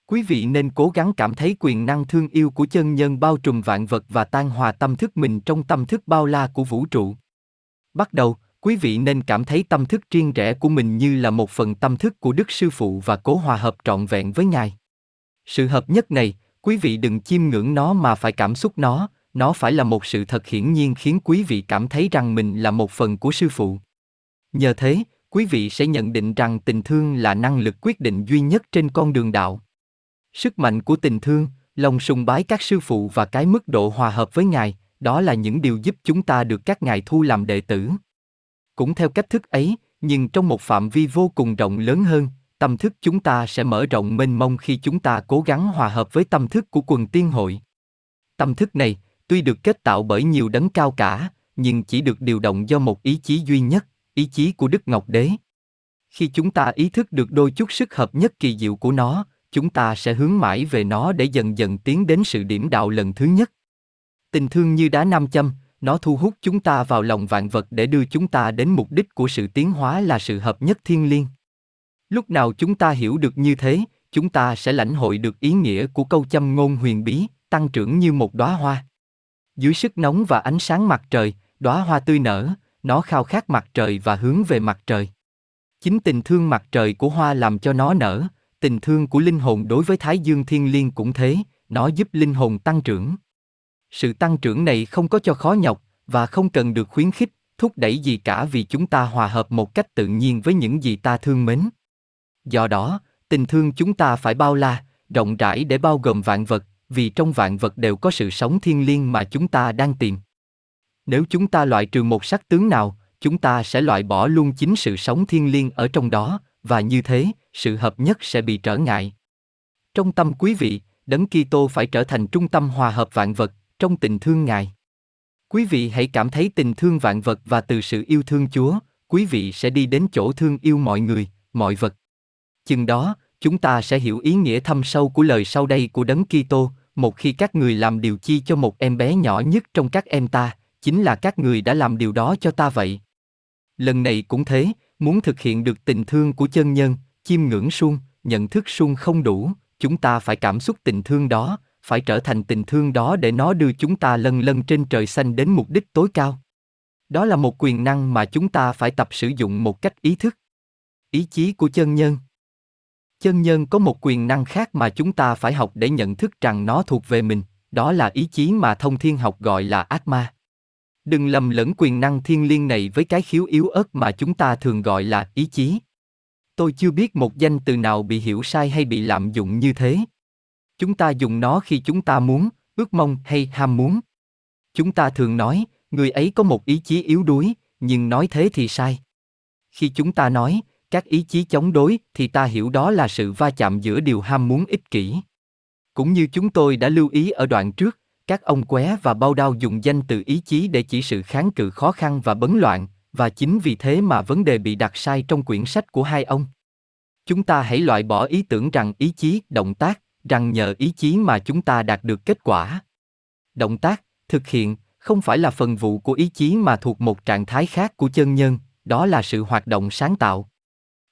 Quý vị nên cố gắng cảm thấy quyền năng thương yêu của chân nhân bao trùm vạn vật và tan hòa tâm thức mình trong tâm thức bao la của vũ trụ. Bắt đầu, quý vị nên cảm thấy tâm thức riêng rẽ của mình như là một phần tâm thức của Đức Sư Phụ và cố hòa hợp trọn vẹn với Ngài. Sự hợp nhất này, quý vị đừng chiêm ngưỡng nó mà phải cảm xúc nó, nó phải là một sự thật hiển nhiên khiến quý vị cảm thấy rằng mình là một phần của Sư Phụ. Nhờ thế, quý vị sẽ nhận định rằng tình thương là năng lực quyết định duy nhất trên con đường đạo. Sức mạnh của tình thương, lòng sùng bái các sư phụ và cái mức độ hòa hợp với Ngài, đó là những điều giúp chúng ta được các ngài thu làm đệ tử. Cũng theo cách thức ấy, nhưng trong một phạm vi vô cùng rộng lớn hơn, tâm thức chúng ta sẽ mở rộng mênh mông khi chúng ta cố gắng hòa hợp với tâm thức của quần tiên hội. Tâm thức này, tuy được kết tạo bởi nhiều đấng cao cả, nhưng chỉ được điều động do một ý chí duy nhất, ý chí của Đức Ngọc Đế. Khi chúng ta ý thức được đôi chút sức hợp nhất kỳ diệu của nó, chúng ta sẽ hướng mãi về nó để dần dần tiến đến sự điểm đạo lần thứ nhất. Tình thương như đá nam châm, nó thu hút chúng ta vào lòng vạn vật để đưa chúng ta đến mục đích của sự tiến hóa là sự hợp nhất thiên liêng. Lúc nào chúng ta hiểu được như thế, chúng ta sẽ lãnh hội được ý nghĩa của câu châm ngôn huyền bí, tăng trưởng như một đóa hoa. Dưới sức nóng và ánh sáng mặt trời, đóa hoa tươi nở, nó khao khát mặt trời và hướng về mặt trời. Chính tình thương mặt trời của hoa làm cho nó nở, tình thương của linh hồn đối với Thái Dương Thiên Liêng cũng thế, nó giúp linh hồn tăng trưởng. Sự tăng trưởng này không có cho khó nhọc và không cần được khuyến khích, thúc đẩy gì cả vì chúng ta hòa hợp một cách tự nhiên với những gì ta thương mến. Do đó, tình thương chúng ta phải bao la, rộng rãi để bao gồm vạn vật, vì trong vạn vật đều có sự sống thiên liêng mà chúng ta đang tìm. Nếu chúng ta loại trừ một sắc tướng nào, chúng ta sẽ loại bỏ luôn chính sự sống thiên liêng ở trong đó, và như thế, sự hợp nhất sẽ bị trở ngại. Trong tâm quý vị, Đấng Kitô phải trở thành trung tâm hòa hợp vạn vật, trong tình thương Ngài. Quý vị hãy cảm thấy tình thương vạn vật và từ sự yêu thương Chúa, quý vị sẽ đi đến chỗ thương yêu mọi người, mọi vật. Chừng đó, chúng ta sẽ hiểu ý nghĩa thâm sâu của lời sau đây của Đấng Kitô, một khi các người làm điều chi cho một em bé nhỏ nhất trong các em ta, chính là các người đã làm điều đó cho ta vậy. Lần này cũng thế, muốn thực hiện được tình thương của chân nhân, chiêm ngưỡng suông, nhận thức suông không đủ, chúng ta phải cảm xúc tình thương đó, phải trở thành tình thương đó để nó đưa chúng ta lần lần trên trời xanh đến mục đích tối cao. Đó là một quyền năng mà chúng ta phải tập sử dụng một cách ý thức. Ý chí của chân nhân. Chân nhân có một quyền năng khác mà chúng ta phải học để nhận thức rằng nó thuộc về mình, đó là ý chí mà thông thiên học gọi là ác ma. Đừng lầm lẫn quyền năng thiên liêng này với cái khiếu yếu ớt mà chúng ta thường gọi là ý chí. Tôi chưa biết một danh từ nào bị hiểu sai hay bị lạm dụng như thế. Chúng ta dùng nó khi chúng ta muốn, ước mong hay ham muốn. Chúng ta thường nói, người ấy có một ý chí yếu đuối, nhưng nói thế thì sai. Khi chúng ta nói, các ý chí chống đối thì ta hiểu đó là sự va chạm giữa điều ham muốn ích kỷ. Cũng như chúng tôi đã lưu ý ở đoạn trước, các ông qué và bao đao dùng danh từ ý chí để chỉ sự kháng cự khó khăn và bấn loạn, và chính vì thế mà vấn đề bị đặt sai trong quyển sách của hai ông. Chúng ta hãy loại bỏ ý tưởng rằng ý chí, động tác, rằng nhờ ý chí mà chúng ta đạt được kết quả. Động tác, thực hiện, không phải là phần vụ của ý chí mà thuộc một trạng thái khác của chân nhân, đó là sự hoạt động sáng tạo.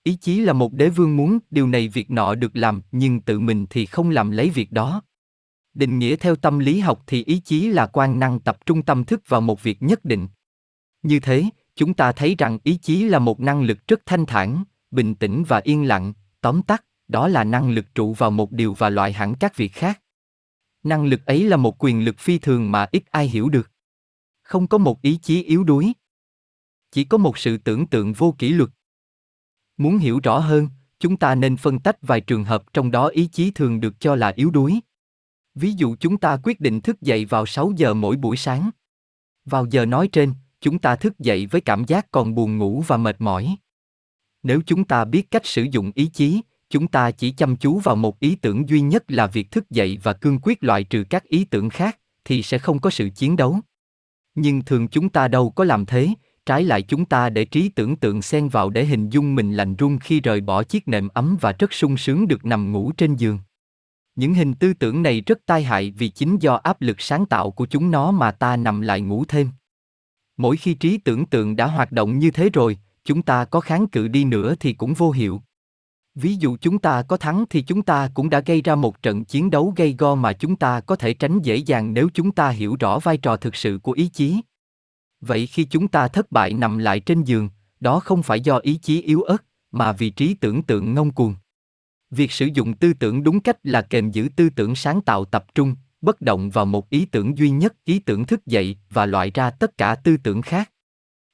Ý chí là một đế vương muốn điều này việc nọ được làm nhưng tự mình thì không làm lấy việc đó. Định nghĩa theo tâm lý học thì ý chí là quan năng tập trung tâm thức vào một việc nhất định. Như thế, chúng ta thấy rằng ý chí là một năng lực rất thanh thản, bình tĩnh và yên lặng, tóm tắt, đó là năng lực trụ vào một điều và loại hẳn các việc khác. Năng lực ấy là một quyền lực phi thường mà ít ai hiểu được. Không có một ý chí yếu đuối. Chỉ có một sự tưởng tượng vô kỷ luật. Muốn hiểu rõ hơn, chúng ta nên phân tách vài trường hợp trong đó ý chí thường được cho là yếu đuối. Ví dụ chúng ta quyết định thức dậy vào 6 giờ mỗi buổi sáng. Vào giờ nói trên, chúng ta thức dậy với cảm giác còn buồn ngủ và mệt mỏi. Nếu chúng ta biết cách sử dụng ý chí, chúng ta chỉ chăm chú vào một ý tưởng duy nhất là việc thức dậy và cương quyết loại trừ các ý tưởng khác thì sẽ không có sự chiến đấu nhưng thường chúng ta đâu có làm thế trái lại chúng ta để trí tưởng tượng xen vào để hình dung mình lạnh run khi rời bỏ chiếc nệm ấm và rất sung sướng được nằm ngủ trên giường. Những hình tư tưởng này rất tai hại vì chính do áp lực sáng tạo của chúng nó mà ta nằm lại ngủ thêm. Mỗi khi trí tưởng tượng đã hoạt động như thế rồi, chúng ta có kháng cự đi nữa thì cũng vô hiệu. Ví dụ chúng ta có thắng thì chúng ta cũng đã gây ra một trận chiến đấu gây go mà chúng ta có thể tránh dễ dàng nếu chúng ta hiểu rõ vai trò thực sự của ý chí. Vậy khi chúng ta thất bại nằm lại trên giường, đó không phải do ý chí yếu ớt, mà vì trí tưởng tượng ngông cuồng. Việc sử dụng tư tưởng đúng cách là kềm giữ tư tưởng sáng tạo tập trung, bất động vào một ý tưởng duy nhất, ý tưởng thức dậy và loại ra tất cả tư tưởng khác.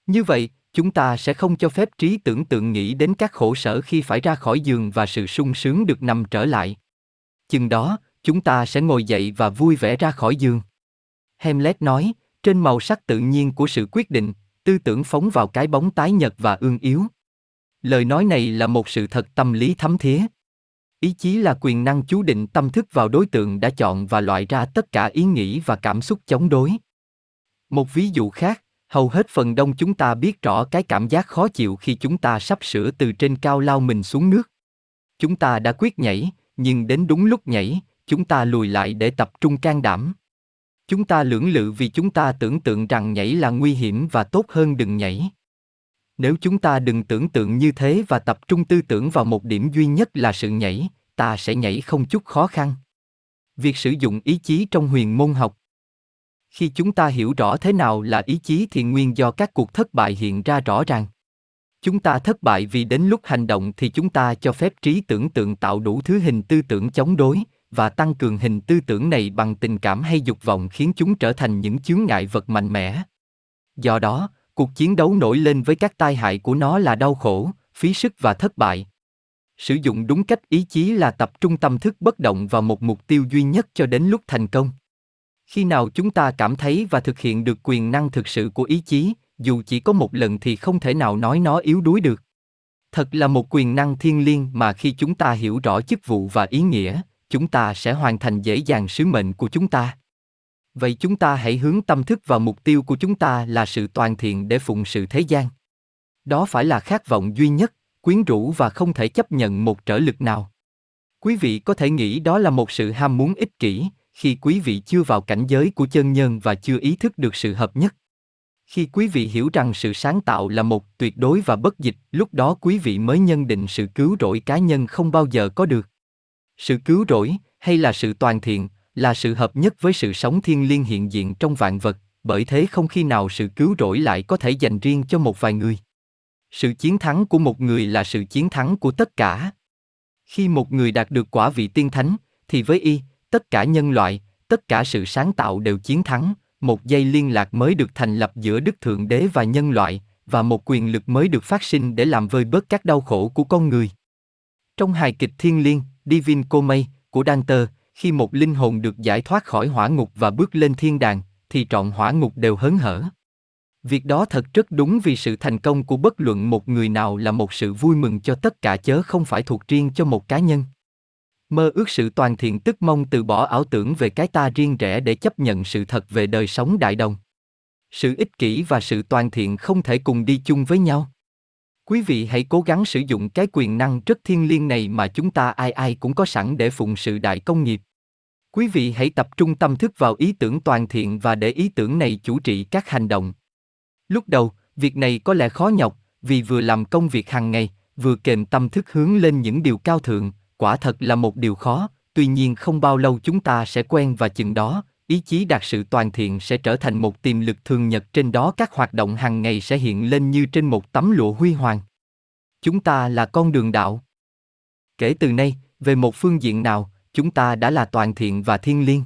Như vậy, chúng ta sẽ không cho phép trí tưởng tượng nghĩ đến các khổ sở khi phải ra khỏi giường và sự sung sướng được nằm trở lại. Chừng đó, chúng ta sẽ ngồi dậy và vui vẻ ra khỏi giường. Hamlet nói, trên màu sắc tự nhiên của sự quyết định, tư tưởng phóng vào cái bóng tái nhật và ương yếu. Lời nói này là một sự thật tâm lý thấm thía. Ý chí là quyền năng chú định tâm thức vào đối tượng đã chọn và loại ra tất cả ý nghĩ và cảm xúc chống đối. Một ví dụ khác, hầu hết phần đông chúng ta biết rõ cái cảm giác khó chịu khi chúng ta sắp sửa từ trên cao lao mình xuống nước. Chúng ta đã quyết nhảy, nhưng đến đúng lúc nhảy, chúng ta lùi lại để tập trung can đảm. Chúng ta lưỡng lự vì chúng ta tưởng tượng rằng nhảy là nguy hiểm và tốt hơn đừng nhảy. Nếu chúng ta đừng tưởng tượng như thế và tập trung tư tưởng vào một điểm duy nhất là sự nhảy, ta sẽ nhảy không chút khó khăn. Việc sử dụng ý chí trong huyền môn học Khi chúng ta hiểu rõ thế nào là ý chí thì nguyên do các cuộc thất bại hiện ra rõ ràng. Chúng ta thất bại vì đến lúc hành động thì chúng ta cho phép trí tưởng tượng tạo đủ thứ hình tư tưởng chống đối, và tăng cường hình tư tưởng này bằng tình cảm hay dục vọng khiến chúng trở thành những chướng ngại vật mạnh mẽ. Do đó, cuộc chiến đấu nổi lên với các tai hại của nó là đau khổ, phí sức và thất bại. Sử dụng đúng cách ý chí là tập trung tâm thức bất động vào một mục tiêu duy nhất cho đến lúc thành công. Khi nào chúng ta cảm thấy và thực hiện được quyền năng thực sự của ý chí, dù chỉ có một lần thì không thể nào nói nó yếu đuối được. Thật là một quyền năng thiên liêng mà khi chúng ta hiểu rõ chức vụ và ý nghĩa, chúng ta sẽ hoàn thành dễ dàng sứ mệnh của chúng ta. Vậy chúng ta hãy hướng tâm thức vào mục tiêu của chúng ta là sự toàn thiện để phụng sự thế gian. Đó phải là khát vọng duy nhất, quyến rũ và không thể chấp nhận một trở lực nào. Quý vị có thể nghĩ đó là một sự ham muốn ích kỷ, khi quý vị chưa vào cảnh giới của chân nhân và chưa ý thức được sự hợp nhất. Khi quý vị hiểu rằng sự sáng tạo là một tuyệt đối và bất dịch, lúc đó quý vị mới nhân định sự cứu rỗi cá nhân không bao giờ có được sự cứu rỗi hay là sự toàn thiện là sự hợp nhất với sự sống thiên liêng hiện diện trong vạn vật, bởi thế không khi nào sự cứu rỗi lại có thể dành riêng cho một vài người. Sự chiến thắng của một người là sự chiến thắng của tất cả. Khi một người đạt được quả vị tiên thánh, thì với y, tất cả nhân loại, tất cả sự sáng tạo đều chiến thắng, một dây liên lạc mới được thành lập giữa đức thượng đế và nhân loại, và một quyền lực mới được phát sinh để làm vơi bớt các đau khổ của con người. Trong hài kịch thiên liêng Divin Komei, của Dante, khi một linh hồn được giải thoát khỏi hỏa ngục và bước lên thiên đàng, thì trọn hỏa ngục đều hớn hở. Việc đó thật rất đúng vì sự thành công của bất luận một người nào là một sự vui mừng cho tất cả chớ không phải thuộc riêng cho một cá nhân. Mơ ước sự toàn thiện tức mong từ bỏ ảo tưởng về cái ta riêng rẽ để chấp nhận sự thật về đời sống đại đồng. Sự ích kỷ và sự toàn thiện không thể cùng đi chung với nhau. Quý vị hãy cố gắng sử dụng cái quyền năng rất thiêng liêng này mà chúng ta ai ai cũng có sẵn để phụng sự đại công nghiệp. Quý vị hãy tập trung tâm thức vào ý tưởng toàn thiện và để ý tưởng này chủ trị các hành động. Lúc đầu, việc này có lẽ khó nhọc, vì vừa làm công việc hàng ngày, vừa kềm tâm thức hướng lên những điều cao thượng, quả thật là một điều khó, tuy nhiên không bao lâu chúng ta sẽ quen và chừng đó, ý chí đạt sự toàn thiện sẽ trở thành một tiềm lực thường nhật trên đó các hoạt động hàng ngày sẽ hiện lên như trên một tấm lụa huy hoàng. Chúng ta là con đường đạo. Kể từ nay, về một phương diện nào, chúng ta đã là toàn thiện và thiên liêng.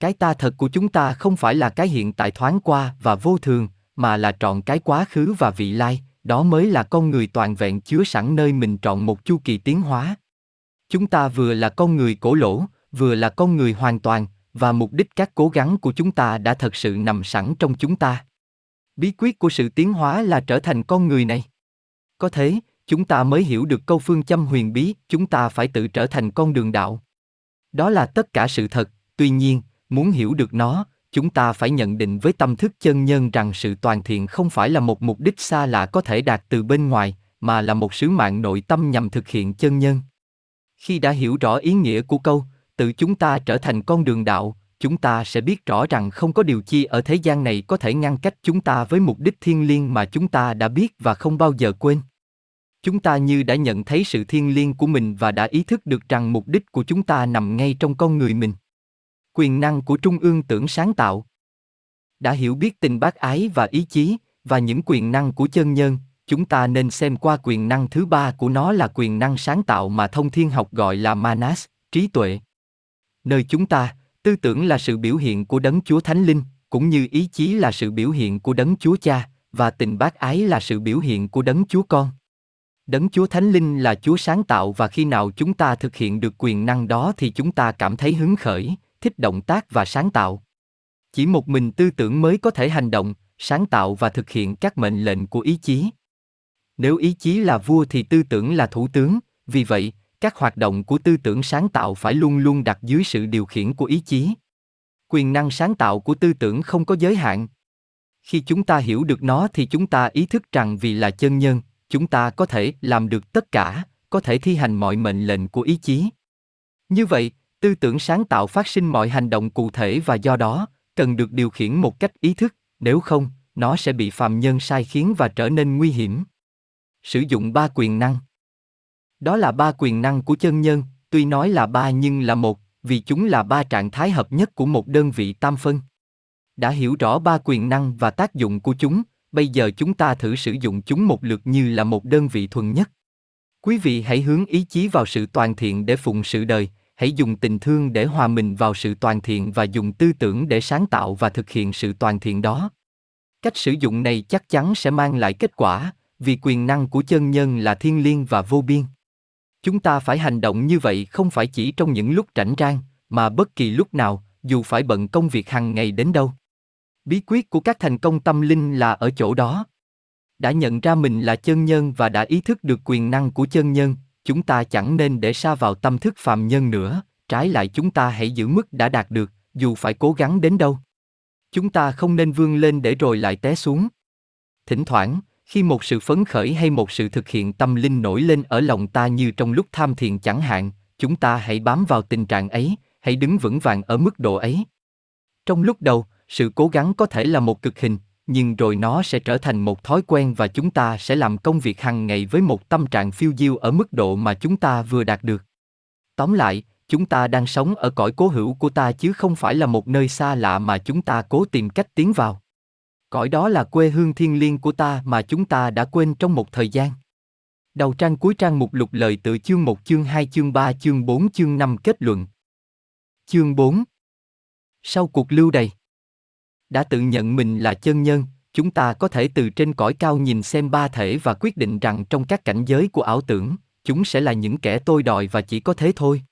Cái ta thật của chúng ta không phải là cái hiện tại thoáng qua và vô thường, mà là trọn cái quá khứ và vị lai, đó mới là con người toàn vẹn chứa sẵn nơi mình trọn một chu kỳ tiến hóa. Chúng ta vừa là con người cổ lỗ, vừa là con người hoàn toàn, và mục đích các cố gắng của chúng ta đã thật sự nằm sẵn trong chúng ta. Bí quyết của sự tiến hóa là trở thành con người này. Có thế, chúng ta mới hiểu được câu phương châm huyền bí, chúng ta phải tự trở thành con đường đạo. Đó là tất cả sự thật, tuy nhiên, muốn hiểu được nó, chúng ta phải nhận định với tâm thức chân nhân rằng sự toàn thiện không phải là một mục đích xa lạ có thể đạt từ bên ngoài, mà là một sứ mạng nội tâm nhằm thực hiện chân nhân. Khi đã hiểu rõ ý nghĩa của câu tự chúng ta trở thành con đường đạo chúng ta sẽ biết rõ rằng không có điều chi ở thế gian này có thể ngăn cách chúng ta với mục đích thiên liêng mà chúng ta đã biết và không bao giờ quên. Chúng ta như đã nhận thấy sự thiên liêng của mình và đã ý thức được rằng mục đích của chúng ta nằm ngay trong con người mình. Quyền năng của trung ương tưởng sáng tạo. Đã hiểu biết tình bác ái và ý chí, và những quyền năng của chân nhân, chúng ta nên xem qua quyền năng thứ ba của nó là quyền năng sáng tạo mà thông thiên học gọi là manas, trí tuệ. Nơi chúng ta, tư tưởng là sự biểu hiện của đấng Chúa Thánh Linh, cũng như ý chí là sự biểu hiện của đấng Chúa Cha, và tình bác ái là sự biểu hiện của đấng Chúa Con. Đấng Chúa Thánh Linh là Chúa sáng tạo và khi nào chúng ta thực hiện được quyền năng đó thì chúng ta cảm thấy hứng khởi, thích động tác và sáng tạo. Chỉ một mình tư tưởng mới có thể hành động, sáng tạo và thực hiện các mệnh lệnh của ý chí. Nếu ý chí là vua thì tư tưởng là thủ tướng, vì vậy, các hoạt động của tư tưởng sáng tạo phải luôn luôn đặt dưới sự điều khiển của ý chí. Quyền năng sáng tạo của tư tưởng không có giới hạn. Khi chúng ta hiểu được nó thì chúng ta ý thức rằng vì là chân nhân, chúng ta có thể làm được tất cả, có thể thi hành mọi mệnh lệnh của ý chí. Như vậy, tư tưởng sáng tạo phát sinh mọi hành động cụ thể và do đó, cần được điều khiển một cách ý thức, nếu không, nó sẽ bị phàm nhân sai khiến và trở nên nguy hiểm. Sử dụng ba quyền năng. Đó là ba quyền năng của chân nhân, tuy nói là ba nhưng là một, vì chúng là ba trạng thái hợp nhất của một đơn vị tam phân. Đã hiểu rõ ba quyền năng và tác dụng của chúng, bây giờ chúng ta thử sử dụng chúng một lượt như là một đơn vị thuần nhất. Quý vị hãy hướng ý chí vào sự toàn thiện để phụng sự đời, hãy dùng tình thương để hòa mình vào sự toàn thiện và dùng tư tưởng để sáng tạo và thực hiện sự toàn thiện đó. Cách sử dụng này chắc chắn sẽ mang lại kết quả, vì quyền năng của chân nhân là thiên liêng và vô biên. Chúng ta phải hành động như vậy không phải chỉ trong những lúc rảnh rang, mà bất kỳ lúc nào, dù phải bận công việc hàng ngày đến đâu. Bí quyết của các thành công tâm linh là ở chỗ đó. Đã nhận ra mình là chân nhân và đã ý thức được quyền năng của chân nhân, chúng ta chẳng nên để xa vào tâm thức phàm nhân nữa, trái lại chúng ta hãy giữ mức đã đạt được, dù phải cố gắng đến đâu. Chúng ta không nên vươn lên để rồi lại té xuống. Thỉnh thoảng, khi một sự phấn khởi hay một sự thực hiện tâm linh nổi lên ở lòng ta như trong lúc tham thiền chẳng hạn, chúng ta hãy bám vào tình trạng ấy, hãy đứng vững vàng ở mức độ ấy. Trong lúc đầu, sự cố gắng có thể là một cực hình, nhưng rồi nó sẽ trở thành một thói quen và chúng ta sẽ làm công việc hàng ngày với một tâm trạng phiêu diêu ở mức độ mà chúng ta vừa đạt được. Tóm lại, chúng ta đang sống ở cõi cố hữu của ta chứ không phải là một nơi xa lạ mà chúng ta cố tìm cách tiến vào. Cõi đó là quê hương thiên liêng của ta mà chúng ta đã quên trong một thời gian. Đầu trang cuối trang mục lục lời tự chương 1 chương 2 chương 3 chương 4 chương 5 kết luận. Chương 4 Sau cuộc lưu đày, đã tự nhận mình là chân nhân, chúng ta có thể từ trên cõi cao nhìn xem ba thể và quyết định rằng trong các cảnh giới của ảo tưởng, chúng sẽ là những kẻ tôi đòi và chỉ có thế thôi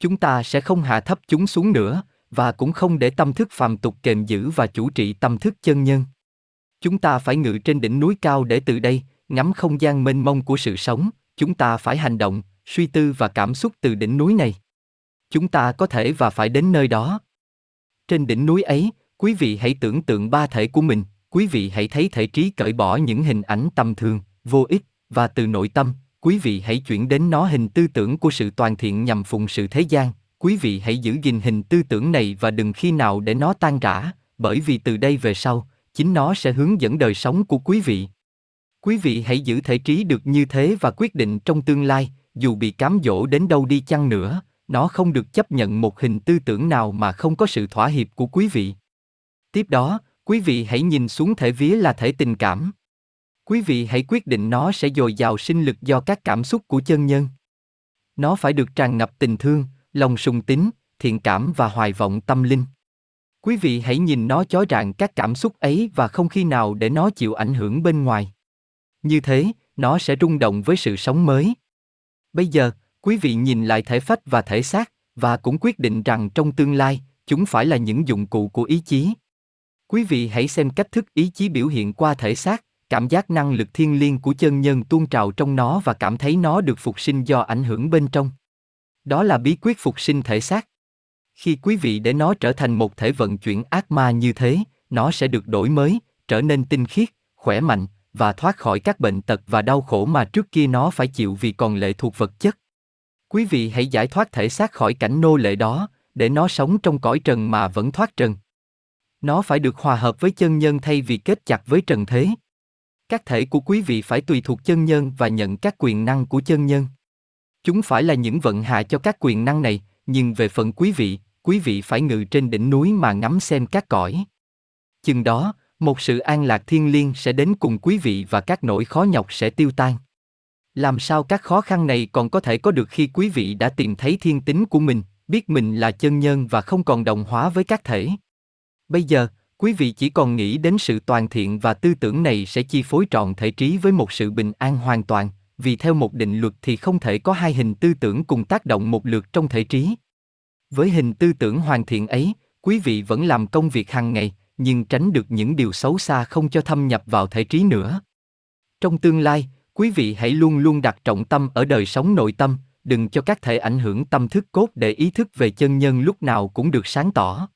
chúng ta sẽ không hạ thấp chúng xuống nữa và cũng không để tâm thức phàm tục kềm giữ và chủ trị tâm thức chân nhân. Chúng ta phải ngự trên đỉnh núi cao để từ đây ngắm không gian mênh mông của sự sống chúng ta phải hành động suy tư và cảm xúc từ đỉnh núi này. Chúng ta có thể và phải đến nơi đó. Trên đỉnh núi ấy Quý vị hãy tưởng tượng ba thể của mình, quý vị hãy thấy thể trí cởi bỏ những hình ảnh tầm thường, vô ích, và từ nội tâm, quý vị hãy chuyển đến nó hình tư tưởng của sự toàn thiện nhằm phụng sự thế gian. Quý vị hãy giữ gìn hình tư tưởng này và đừng khi nào để nó tan rã, bởi vì từ đây về sau, chính nó sẽ hướng dẫn đời sống của quý vị. Quý vị hãy giữ thể trí được như thế và quyết định trong tương lai, dù bị cám dỗ đến đâu đi chăng nữa, nó không được chấp nhận một hình tư tưởng nào mà không có sự thỏa hiệp của quý vị. Tiếp đó, quý vị hãy nhìn xuống thể vía là thể tình cảm. Quý vị hãy quyết định nó sẽ dồi dào sinh lực do các cảm xúc của chân nhân. Nó phải được tràn ngập tình thương, lòng sùng tín, thiện cảm và hoài vọng tâm linh. Quý vị hãy nhìn nó chói rạng các cảm xúc ấy và không khi nào để nó chịu ảnh hưởng bên ngoài. Như thế, nó sẽ rung động với sự sống mới. Bây giờ, quý vị nhìn lại thể phách và thể xác, và cũng quyết định rằng trong tương lai, chúng phải là những dụng cụ của ý chí. Quý vị hãy xem cách thức ý chí biểu hiện qua thể xác, cảm giác năng lực thiên liêng của chân nhân tuôn trào trong nó và cảm thấy nó được phục sinh do ảnh hưởng bên trong. Đó là bí quyết phục sinh thể xác. Khi quý vị để nó trở thành một thể vận chuyển ác ma như thế, nó sẽ được đổi mới, trở nên tinh khiết, khỏe mạnh và thoát khỏi các bệnh tật và đau khổ mà trước kia nó phải chịu vì còn lệ thuộc vật chất. Quý vị hãy giải thoát thể xác khỏi cảnh nô lệ đó, để nó sống trong cõi trần mà vẫn thoát trần. Nó phải được hòa hợp với chân nhân thay vì kết chặt với trần thế. Các thể của quý vị phải tùy thuộc chân nhân và nhận các quyền năng của chân nhân. Chúng phải là những vận hạ cho các quyền năng này, nhưng về phần quý vị, quý vị phải ngự trên đỉnh núi mà ngắm xem các cõi. Chừng đó, một sự an lạc thiên liêng sẽ đến cùng quý vị và các nỗi khó nhọc sẽ tiêu tan. Làm sao các khó khăn này còn có thể có được khi quý vị đã tìm thấy thiên tính của mình, biết mình là chân nhân và không còn đồng hóa với các thể. Bây giờ, quý vị chỉ còn nghĩ đến sự toàn thiện và tư tưởng này sẽ chi phối trọn thể trí với một sự bình an hoàn toàn, vì theo một định luật thì không thể có hai hình tư tưởng cùng tác động một lượt trong thể trí. Với hình tư tưởng hoàn thiện ấy, quý vị vẫn làm công việc hàng ngày, nhưng tránh được những điều xấu xa không cho thâm nhập vào thể trí nữa. Trong tương lai, quý vị hãy luôn luôn đặt trọng tâm ở đời sống nội tâm, đừng cho các thể ảnh hưởng tâm thức cốt để ý thức về chân nhân lúc nào cũng được sáng tỏ.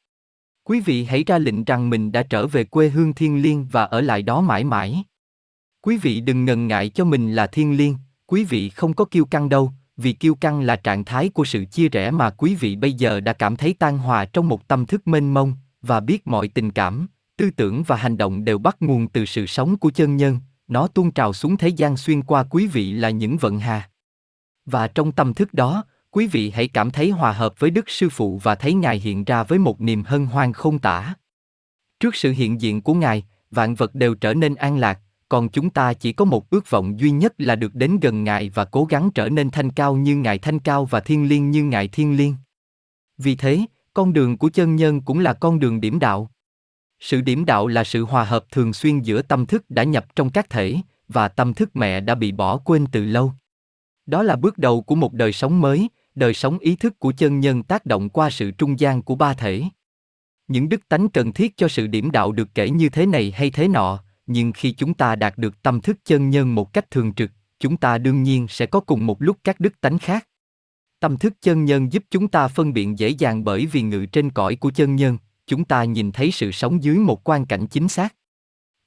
Quý vị hãy ra lệnh rằng mình đã trở về quê hương thiên liêng và ở lại đó mãi mãi. Quý vị đừng ngần ngại cho mình là thiên liêng, quý vị không có kiêu căng đâu, vì kiêu căng là trạng thái của sự chia rẽ mà quý vị bây giờ đã cảm thấy tan hòa trong một tâm thức mênh mông, và biết mọi tình cảm, tư tưởng và hành động đều bắt nguồn từ sự sống của chân nhân, nó tuôn trào xuống thế gian xuyên qua quý vị là những vận hà. Và trong tâm thức đó, quý vị hãy cảm thấy hòa hợp với Đức Sư Phụ và thấy Ngài hiện ra với một niềm hân hoan không tả. Trước sự hiện diện của Ngài, vạn vật đều trở nên an lạc, còn chúng ta chỉ có một ước vọng duy nhất là được đến gần Ngài và cố gắng trở nên thanh cao như Ngài thanh cao và thiên liêng như Ngài thiên liêng. Vì thế, con đường của chân nhân cũng là con đường điểm đạo. Sự điểm đạo là sự hòa hợp thường xuyên giữa tâm thức đã nhập trong các thể, và tâm thức mẹ đã bị bỏ quên từ lâu. Đó là bước đầu của một đời sống mới, đời sống ý thức của chân nhân tác động qua sự trung gian của ba thể. Những đức tánh cần thiết cho sự điểm đạo được kể như thế này hay thế nọ, nhưng khi chúng ta đạt được tâm thức chân nhân một cách thường trực, chúng ta đương nhiên sẽ có cùng một lúc các đức tánh khác. Tâm thức chân nhân giúp chúng ta phân biện dễ dàng bởi vì ngự trên cõi của chân nhân, chúng ta nhìn thấy sự sống dưới một quan cảnh chính xác.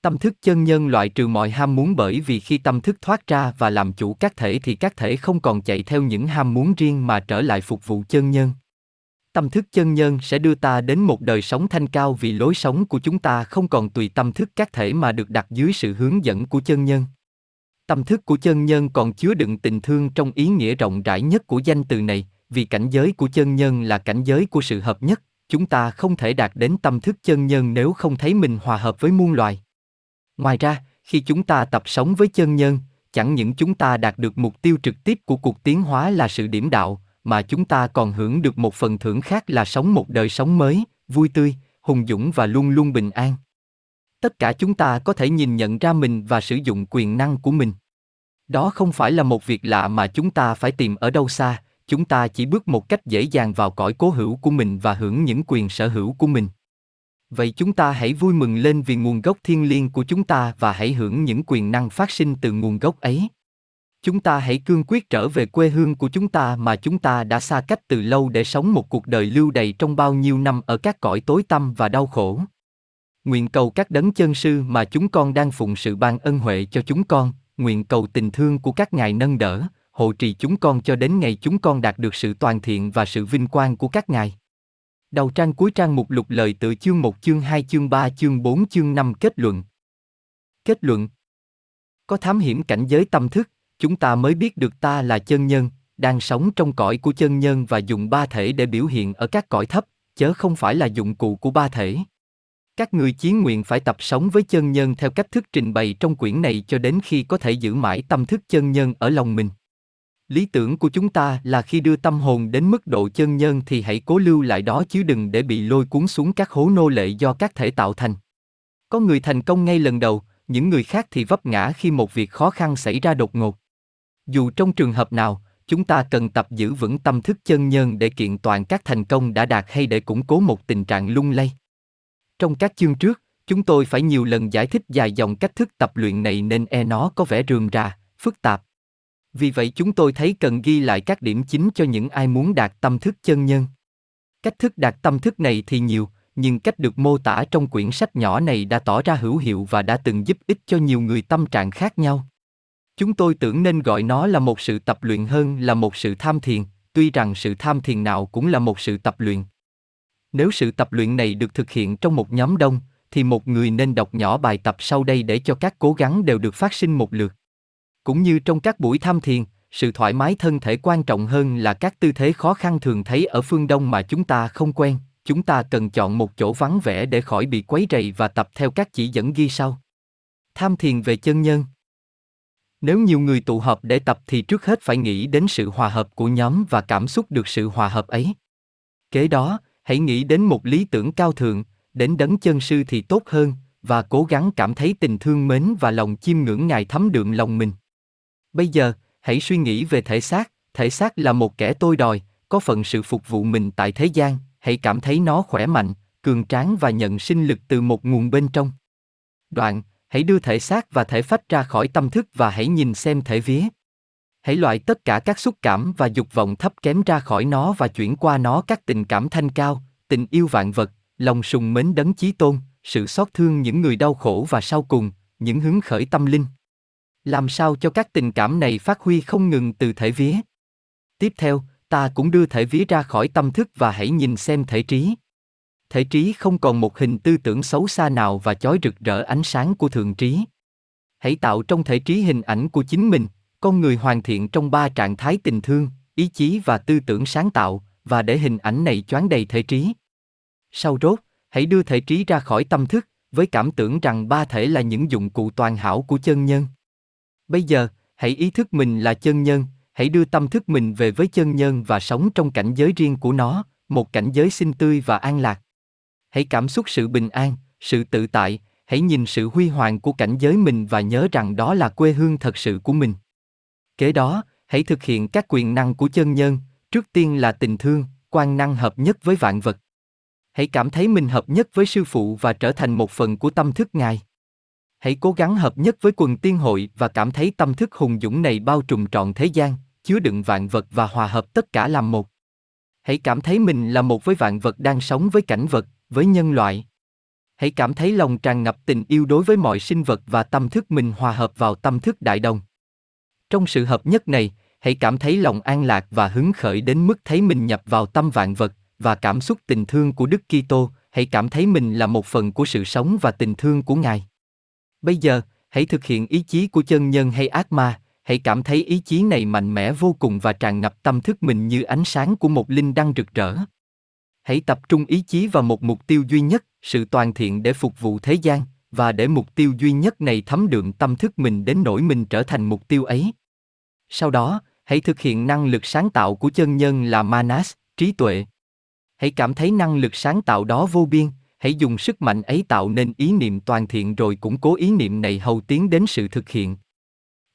Tâm thức chân nhân loại trừ mọi ham muốn bởi vì khi tâm thức thoát ra và làm chủ các thể thì các thể không còn chạy theo những ham muốn riêng mà trở lại phục vụ chân nhân. Tâm thức chân nhân sẽ đưa ta đến một đời sống thanh cao vì lối sống của chúng ta không còn tùy tâm thức các thể mà được đặt dưới sự hướng dẫn của chân nhân. Tâm thức của chân nhân còn chứa đựng tình thương trong ý nghĩa rộng rãi nhất của danh từ này, vì cảnh giới của chân nhân là cảnh giới của sự hợp nhất, chúng ta không thể đạt đến tâm thức chân nhân nếu không thấy mình hòa hợp với muôn loài. Ngoài ra, khi chúng ta tập sống với chân nhân, chẳng những chúng ta đạt được mục tiêu trực tiếp của cuộc tiến hóa là sự điểm đạo, mà chúng ta còn hưởng được một phần thưởng khác là sống một đời sống mới, vui tươi, hùng dũng và luôn luôn bình an. Tất cả chúng ta có thể nhìn nhận ra mình và sử dụng quyền năng của mình. Đó không phải là một việc lạ mà chúng ta phải tìm ở đâu xa, chúng ta chỉ bước một cách dễ dàng vào cõi cố hữu của mình và hưởng những quyền sở hữu của mình. Vậy chúng ta hãy vui mừng lên vì nguồn gốc thiên liêng của chúng ta và hãy hưởng những quyền năng phát sinh từ nguồn gốc ấy. Chúng ta hãy cương quyết trở về quê hương của chúng ta mà chúng ta đã xa cách từ lâu để sống một cuộc đời lưu đầy trong bao nhiêu năm ở các cõi tối tăm và đau khổ. Nguyện cầu các đấng chân sư mà chúng con đang phụng sự ban ân huệ cho chúng con, nguyện cầu tình thương của các ngài nâng đỡ, hộ trì chúng con cho đến ngày chúng con đạt được sự toàn thiện và sự vinh quang của các ngài. Đầu trang cuối trang mục lục lời tự chương 1 chương 2 chương 3 chương 4 chương 5 kết luận. Kết luận Có thám hiểm cảnh giới tâm thức, chúng ta mới biết được ta là chân nhân, đang sống trong cõi của chân nhân và dùng ba thể để biểu hiện ở các cõi thấp, chớ không phải là dụng cụ của ba thể. Các người chiến nguyện phải tập sống với chân nhân theo cách thức trình bày trong quyển này cho đến khi có thể giữ mãi tâm thức chân nhân ở lòng mình. Lý tưởng của chúng ta là khi đưa tâm hồn đến mức độ chân nhân thì hãy cố lưu lại đó chứ đừng để bị lôi cuốn xuống các hố nô lệ do các thể tạo thành. Có người thành công ngay lần đầu, những người khác thì vấp ngã khi một việc khó khăn xảy ra đột ngột. Dù trong trường hợp nào, chúng ta cần tập giữ vững tâm thức chân nhân để kiện toàn các thành công đã đạt hay để củng cố một tình trạng lung lay. Trong các chương trước, chúng tôi phải nhiều lần giải thích dài dòng cách thức tập luyện này nên e nó có vẻ rườm rà, phức tạp. Vì vậy chúng tôi thấy cần ghi lại các điểm chính cho những ai muốn đạt tâm thức chân nhân. Cách thức đạt tâm thức này thì nhiều, nhưng cách được mô tả trong quyển sách nhỏ này đã tỏ ra hữu hiệu và đã từng giúp ích cho nhiều người tâm trạng khác nhau. Chúng tôi tưởng nên gọi nó là một sự tập luyện hơn là một sự tham thiền, tuy rằng sự tham thiền nào cũng là một sự tập luyện. Nếu sự tập luyện này được thực hiện trong một nhóm đông, thì một người nên đọc nhỏ bài tập sau đây để cho các cố gắng đều được phát sinh một lượt. Cũng như trong các buổi tham thiền, sự thoải mái thân thể quan trọng hơn là các tư thế khó khăn thường thấy ở phương Đông mà chúng ta không quen, chúng ta cần chọn một chỗ vắng vẻ để khỏi bị quấy rầy và tập theo các chỉ dẫn ghi sau. Tham thiền về chân nhân. Nếu nhiều người tụ họp để tập thì trước hết phải nghĩ đến sự hòa hợp của nhóm và cảm xúc được sự hòa hợp ấy. Kế đó, hãy nghĩ đến một lý tưởng cao thượng, đến đấng chân sư thì tốt hơn, và cố gắng cảm thấy tình thương mến và lòng chiêm ngưỡng Ngài thấm đượm lòng mình. Bây giờ, hãy suy nghĩ về thể xác, thể xác là một kẻ tôi đòi, có phần sự phục vụ mình tại thế gian, hãy cảm thấy nó khỏe mạnh, cường tráng và nhận sinh lực từ một nguồn bên trong. Đoạn, hãy đưa thể xác và thể phách ra khỏi tâm thức và hãy nhìn xem thể vía. Hãy loại tất cả các xúc cảm và dục vọng thấp kém ra khỏi nó và chuyển qua nó các tình cảm thanh cao, tình yêu vạn vật, lòng sùng mến đấng chí tôn, sự xót thương những người đau khổ và sau cùng, những hứng khởi tâm linh. Làm sao cho các tình cảm này phát huy không ngừng từ thể vía? Tiếp theo, ta cũng đưa thể vía ra khỏi tâm thức và hãy nhìn xem thể trí. Thể trí không còn một hình tư tưởng xấu xa nào và chói rực rỡ ánh sáng của thượng trí. Hãy tạo trong thể trí hình ảnh của chính mình, con người hoàn thiện trong ba trạng thái tình thương, ý chí và tư tưởng sáng tạo, và để hình ảnh này choáng đầy thể trí. Sau rốt, hãy đưa thể trí ra khỏi tâm thức, với cảm tưởng rằng ba thể là những dụng cụ toàn hảo của chân nhân. Bây giờ, hãy ý thức mình là chân nhân, hãy đưa tâm thức mình về với chân nhân và sống trong cảnh giới riêng của nó, một cảnh giới xinh tươi và an lạc. Hãy cảm xúc sự bình an, sự tự tại, hãy nhìn sự huy hoàng của cảnh giới mình và nhớ rằng đó là quê hương thật sự của mình. Kế đó, hãy thực hiện các quyền năng của chân nhân, trước tiên là tình thương, quan năng hợp nhất với vạn vật. Hãy cảm thấy mình hợp nhất với sư phụ và trở thành một phần của tâm thức ngài. Hãy cố gắng hợp nhất với quần tiên hội và cảm thấy tâm thức hùng dũng này bao trùm trọn thế gian, chứa đựng vạn vật và hòa hợp tất cả làm một. Hãy cảm thấy mình là một với vạn vật đang sống với cảnh vật, với nhân loại. Hãy cảm thấy lòng tràn ngập tình yêu đối với mọi sinh vật và tâm thức mình hòa hợp vào tâm thức đại đồng. Trong sự hợp nhất này, hãy cảm thấy lòng an lạc và hứng khởi đến mức thấy mình nhập vào tâm vạn vật và cảm xúc tình thương của Đức Kitô, hãy cảm thấy mình là một phần của sự sống và tình thương của Ngài. Bây giờ, hãy thực hiện ý chí của chân nhân hay ác ma, hãy cảm thấy ý chí này mạnh mẽ vô cùng và tràn ngập tâm thức mình như ánh sáng của một linh đăng rực rỡ. Hãy tập trung ý chí vào một mục tiêu duy nhất, sự toàn thiện để phục vụ thế gian, và để mục tiêu duy nhất này thấm đượm tâm thức mình đến nỗi mình trở thành mục tiêu ấy. Sau đó, hãy thực hiện năng lực sáng tạo của chân nhân là manas, trí tuệ. Hãy cảm thấy năng lực sáng tạo đó vô biên, hãy dùng sức mạnh ấy tạo nên ý niệm toàn thiện rồi củng cố ý niệm này hầu tiến đến sự thực hiện.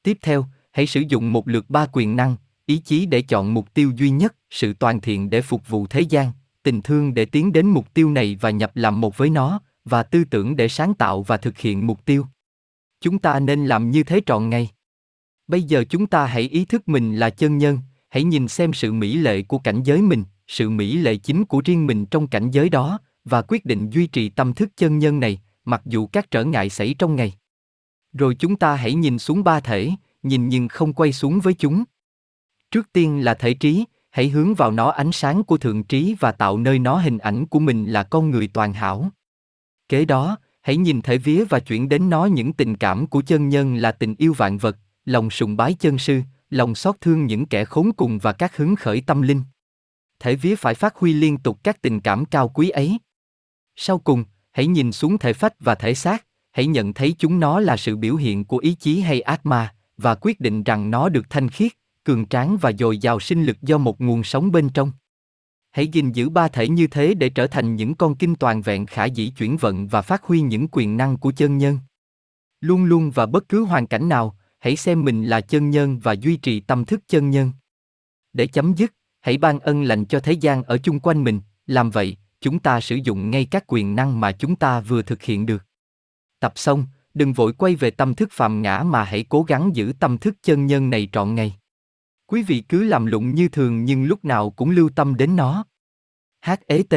Tiếp theo, hãy sử dụng một lượt ba quyền năng, ý chí để chọn mục tiêu duy nhất, sự toàn thiện để phục vụ thế gian, tình thương để tiến đến mục tiêu này và nhập làm một với nó, và tư tưởng để sáng tạo và thực hiện mục tiêu. Chúng ta nên làm như thế trọn ngày. Bây giờ chúng ta hãy ý thức mình là chân nhân, hãy nhìn xem sự mỹ lệ của cảnh giới mình, sự mỹ lệ chính của riêng mình trong cảnh giới đó, và quyết định duy trì tâm thức chân nhân này, mặc dù các trở ngại xảy trong ngày. Rồi chúng ta hãy nhìn xuống ba thể, nhìn nhưng không quay xuống với chúng. Trước tiên là thể trí, hãy hướng vào nó ánh sáng của thượng trí và tạo nơi nó hình ảnh của mình là con người toàn hảo. Kế đó, hãy nhìn thể vía và chuyển đến nó những tình cảm của chân nhân là tình yêu vạn vật, lòng sùng bái chân sư, lòng xót thương những kẻ khốn cùng và các hứng khởi tâm linh. Thể vía phải phát huy liên tục các tình cảm cao quý ấy. Sau cùng, hãy nhìn xuống thể phách và thể xác, hãy nhận thấy chúng nó là sự biểu hiện của ý chí hay ác ma, và quyết định rằng nó được thanh khiết, cường tráng và dồi dào sinh lực do một nguồn sống bên trong. Hãy gìn giữ ba thể như thế để trở thành những con kinh toàn vẹn khả dĩ chuyển vận và phát huy những quyền năng của chân nhân. Luôn luôn và bất cứ hoàn cảnh nào, hãy xem mình là chân nhân và duy trì tâm thức chân nhân. Để chấm dứt, hãy ban ân lành cho thế gian ở chung quanh mình, làm vậy, chúng ta sử dụng ngay các quyền năng mà chúng ta vừa thực hiện được. Tập xong, đừng vội quay về tâm thức phàm ngã mà hãy cố gắng giữ tâm thức chân nhân này trọn ngày. Quý vị cứ làm lụng như thường nhưng lúc nào cũng lưu tâm đến nó. H. T